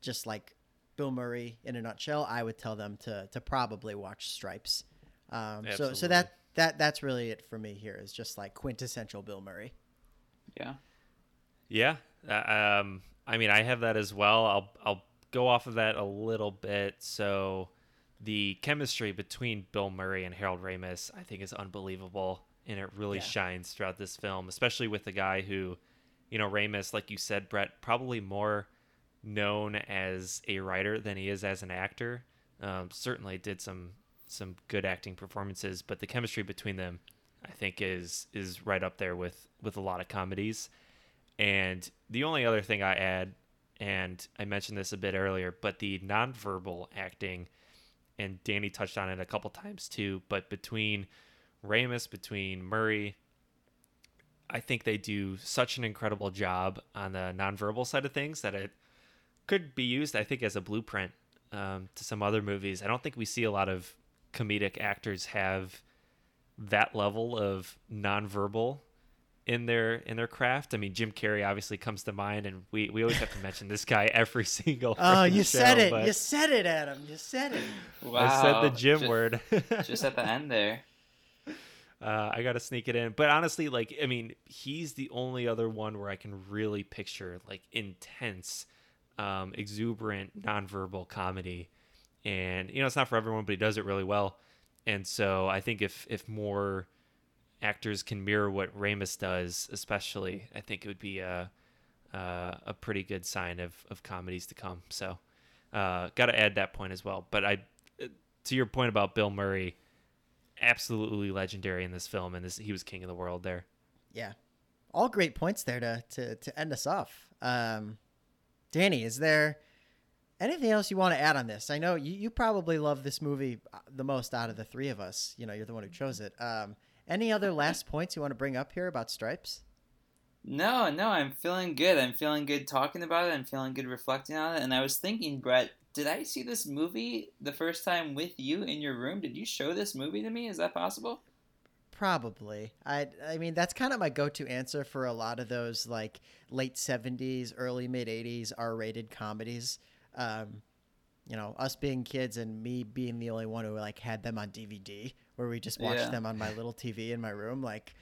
just like bill murray in a nutshell i would tell them to to probably watch stripes um, so so that that that's really it for me here is just like quintessential bill murray Yeah. Yeah. Uh, um, I mean, I have that as well. I'll I'll go off of that a little bit. So, the chemistry between Bill Murray and Harold Ramis, I think, is unbelievable, and it really Yeah. shines throughout this film, especially with the guy who, you know, Ramis, like you said, Brett, probably more known as a writer than he is as an actor. Um, certainly did some some good acting performances, but the chemistry between them, I think, is is right up there with with a lot of comedies. And the only other thing I add, and I mentioned this a bit earlier, but the nonverbal acting, and Danny touched on it a couple times too, but between Ramis, between Murray, I think they do such an incredible job on the nonverbal side of things that it could be used, I think, as a blueprint um, to some other movies. I don't think we see a lot of comedic actors have that level of nonverbal in their in their craft. I mean, Jim Carrey obviously comes to mind, and we, we always have to mention this guy every single. oh freaking you said it you said it adam you said it Wow. I said the Jim Ju- word. Just at the end there. Uh, I gotta sneak it in, but honestly, like I mean, he's the only other one where I can really picture like intense, um, exuberant, nonverbal comedy, and you know it's not for everyone, but he does it really well. And so I think if if more actors can mirror what Ramis does, especially, I think it would be a uh, a pretty good sign of of comedies to come. So, uh, got to add that point as well. But I, to your point about Bill Murray absolutely legendary in this film, and this he was king of the world there. Yeah, all great points there to to, to end us off. Um, Danny, is there anything else you want to add on this? I know you, you probably love this movie uh, the most out of the three of us. You know, you're the one who chose it. Um, any other last points you want to bring up here about Stripes? No, no, I'm feeling good. I'm feeling good talking about it. I'm feeling good reflecting on it. And I was thinking, Brett, did I see this movie the first time with you in your room? Did you show this movie to me? Is that possible? Probably. I I mean that's kind of my go-to answer for a lot of those like late 70s, early mid 80s R-rated comedies. Um, you know, us being kids and me being the only one who like had them on DVD, where we just watched Yeah. them on my little TV in my room, like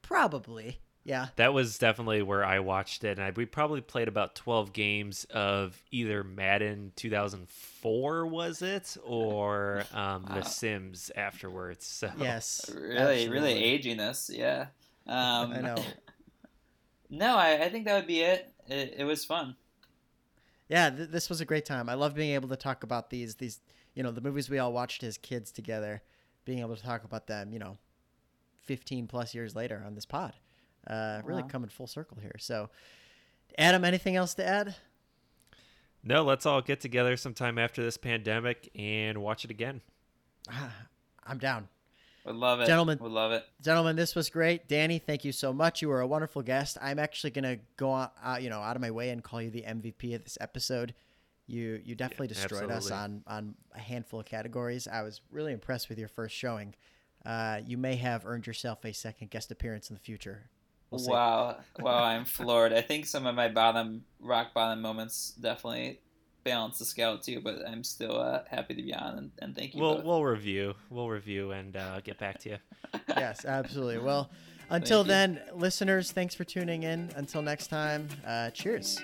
probably, yeah. That was definitely where I watched it, and I, we probably played about twelve games of either Madden 2004 was it, or um, Wow. The Sims afterwards. So Yes, Really, absolutely. really aging us. Yeah. Um, I know. No, I, I think that would be it. It, it was fun. Yeah, th- this was a great time. I love being able to talk about these these you know the movies we all watched as kids together, being able to talk about them. You know, fifteen plus years later on this pod, uh, really Wow. coming full circle here. So, Adam, anything else to add? no, let's all get together sometime after this pandemic and watch it again. Ah, I'm down. Would love it. Gentlemen. Would love it. Gentlemen, this was great. Danny, thank you so much. You were a wonderful guest. I'm actually gonna go out, uh, you know, out of my way and call you the MVP of this episode. You you definitely destroyed us on on a handful of categories. I was really impressed with your first showing. Uh, you may have earned yourself a second guest appearance in the future. We'll wow. Wow, I'm floored. I think some of my bottom, rock bottom moments definitely balance the scale too, but I'm still uh, happy to be on and, and thank you. We'll both. we'll review, we'll review, and uh, get back to you. yes, absolutely. Well, until you. then, listeners, thanks for tuning in. Until next time, uh, cheers.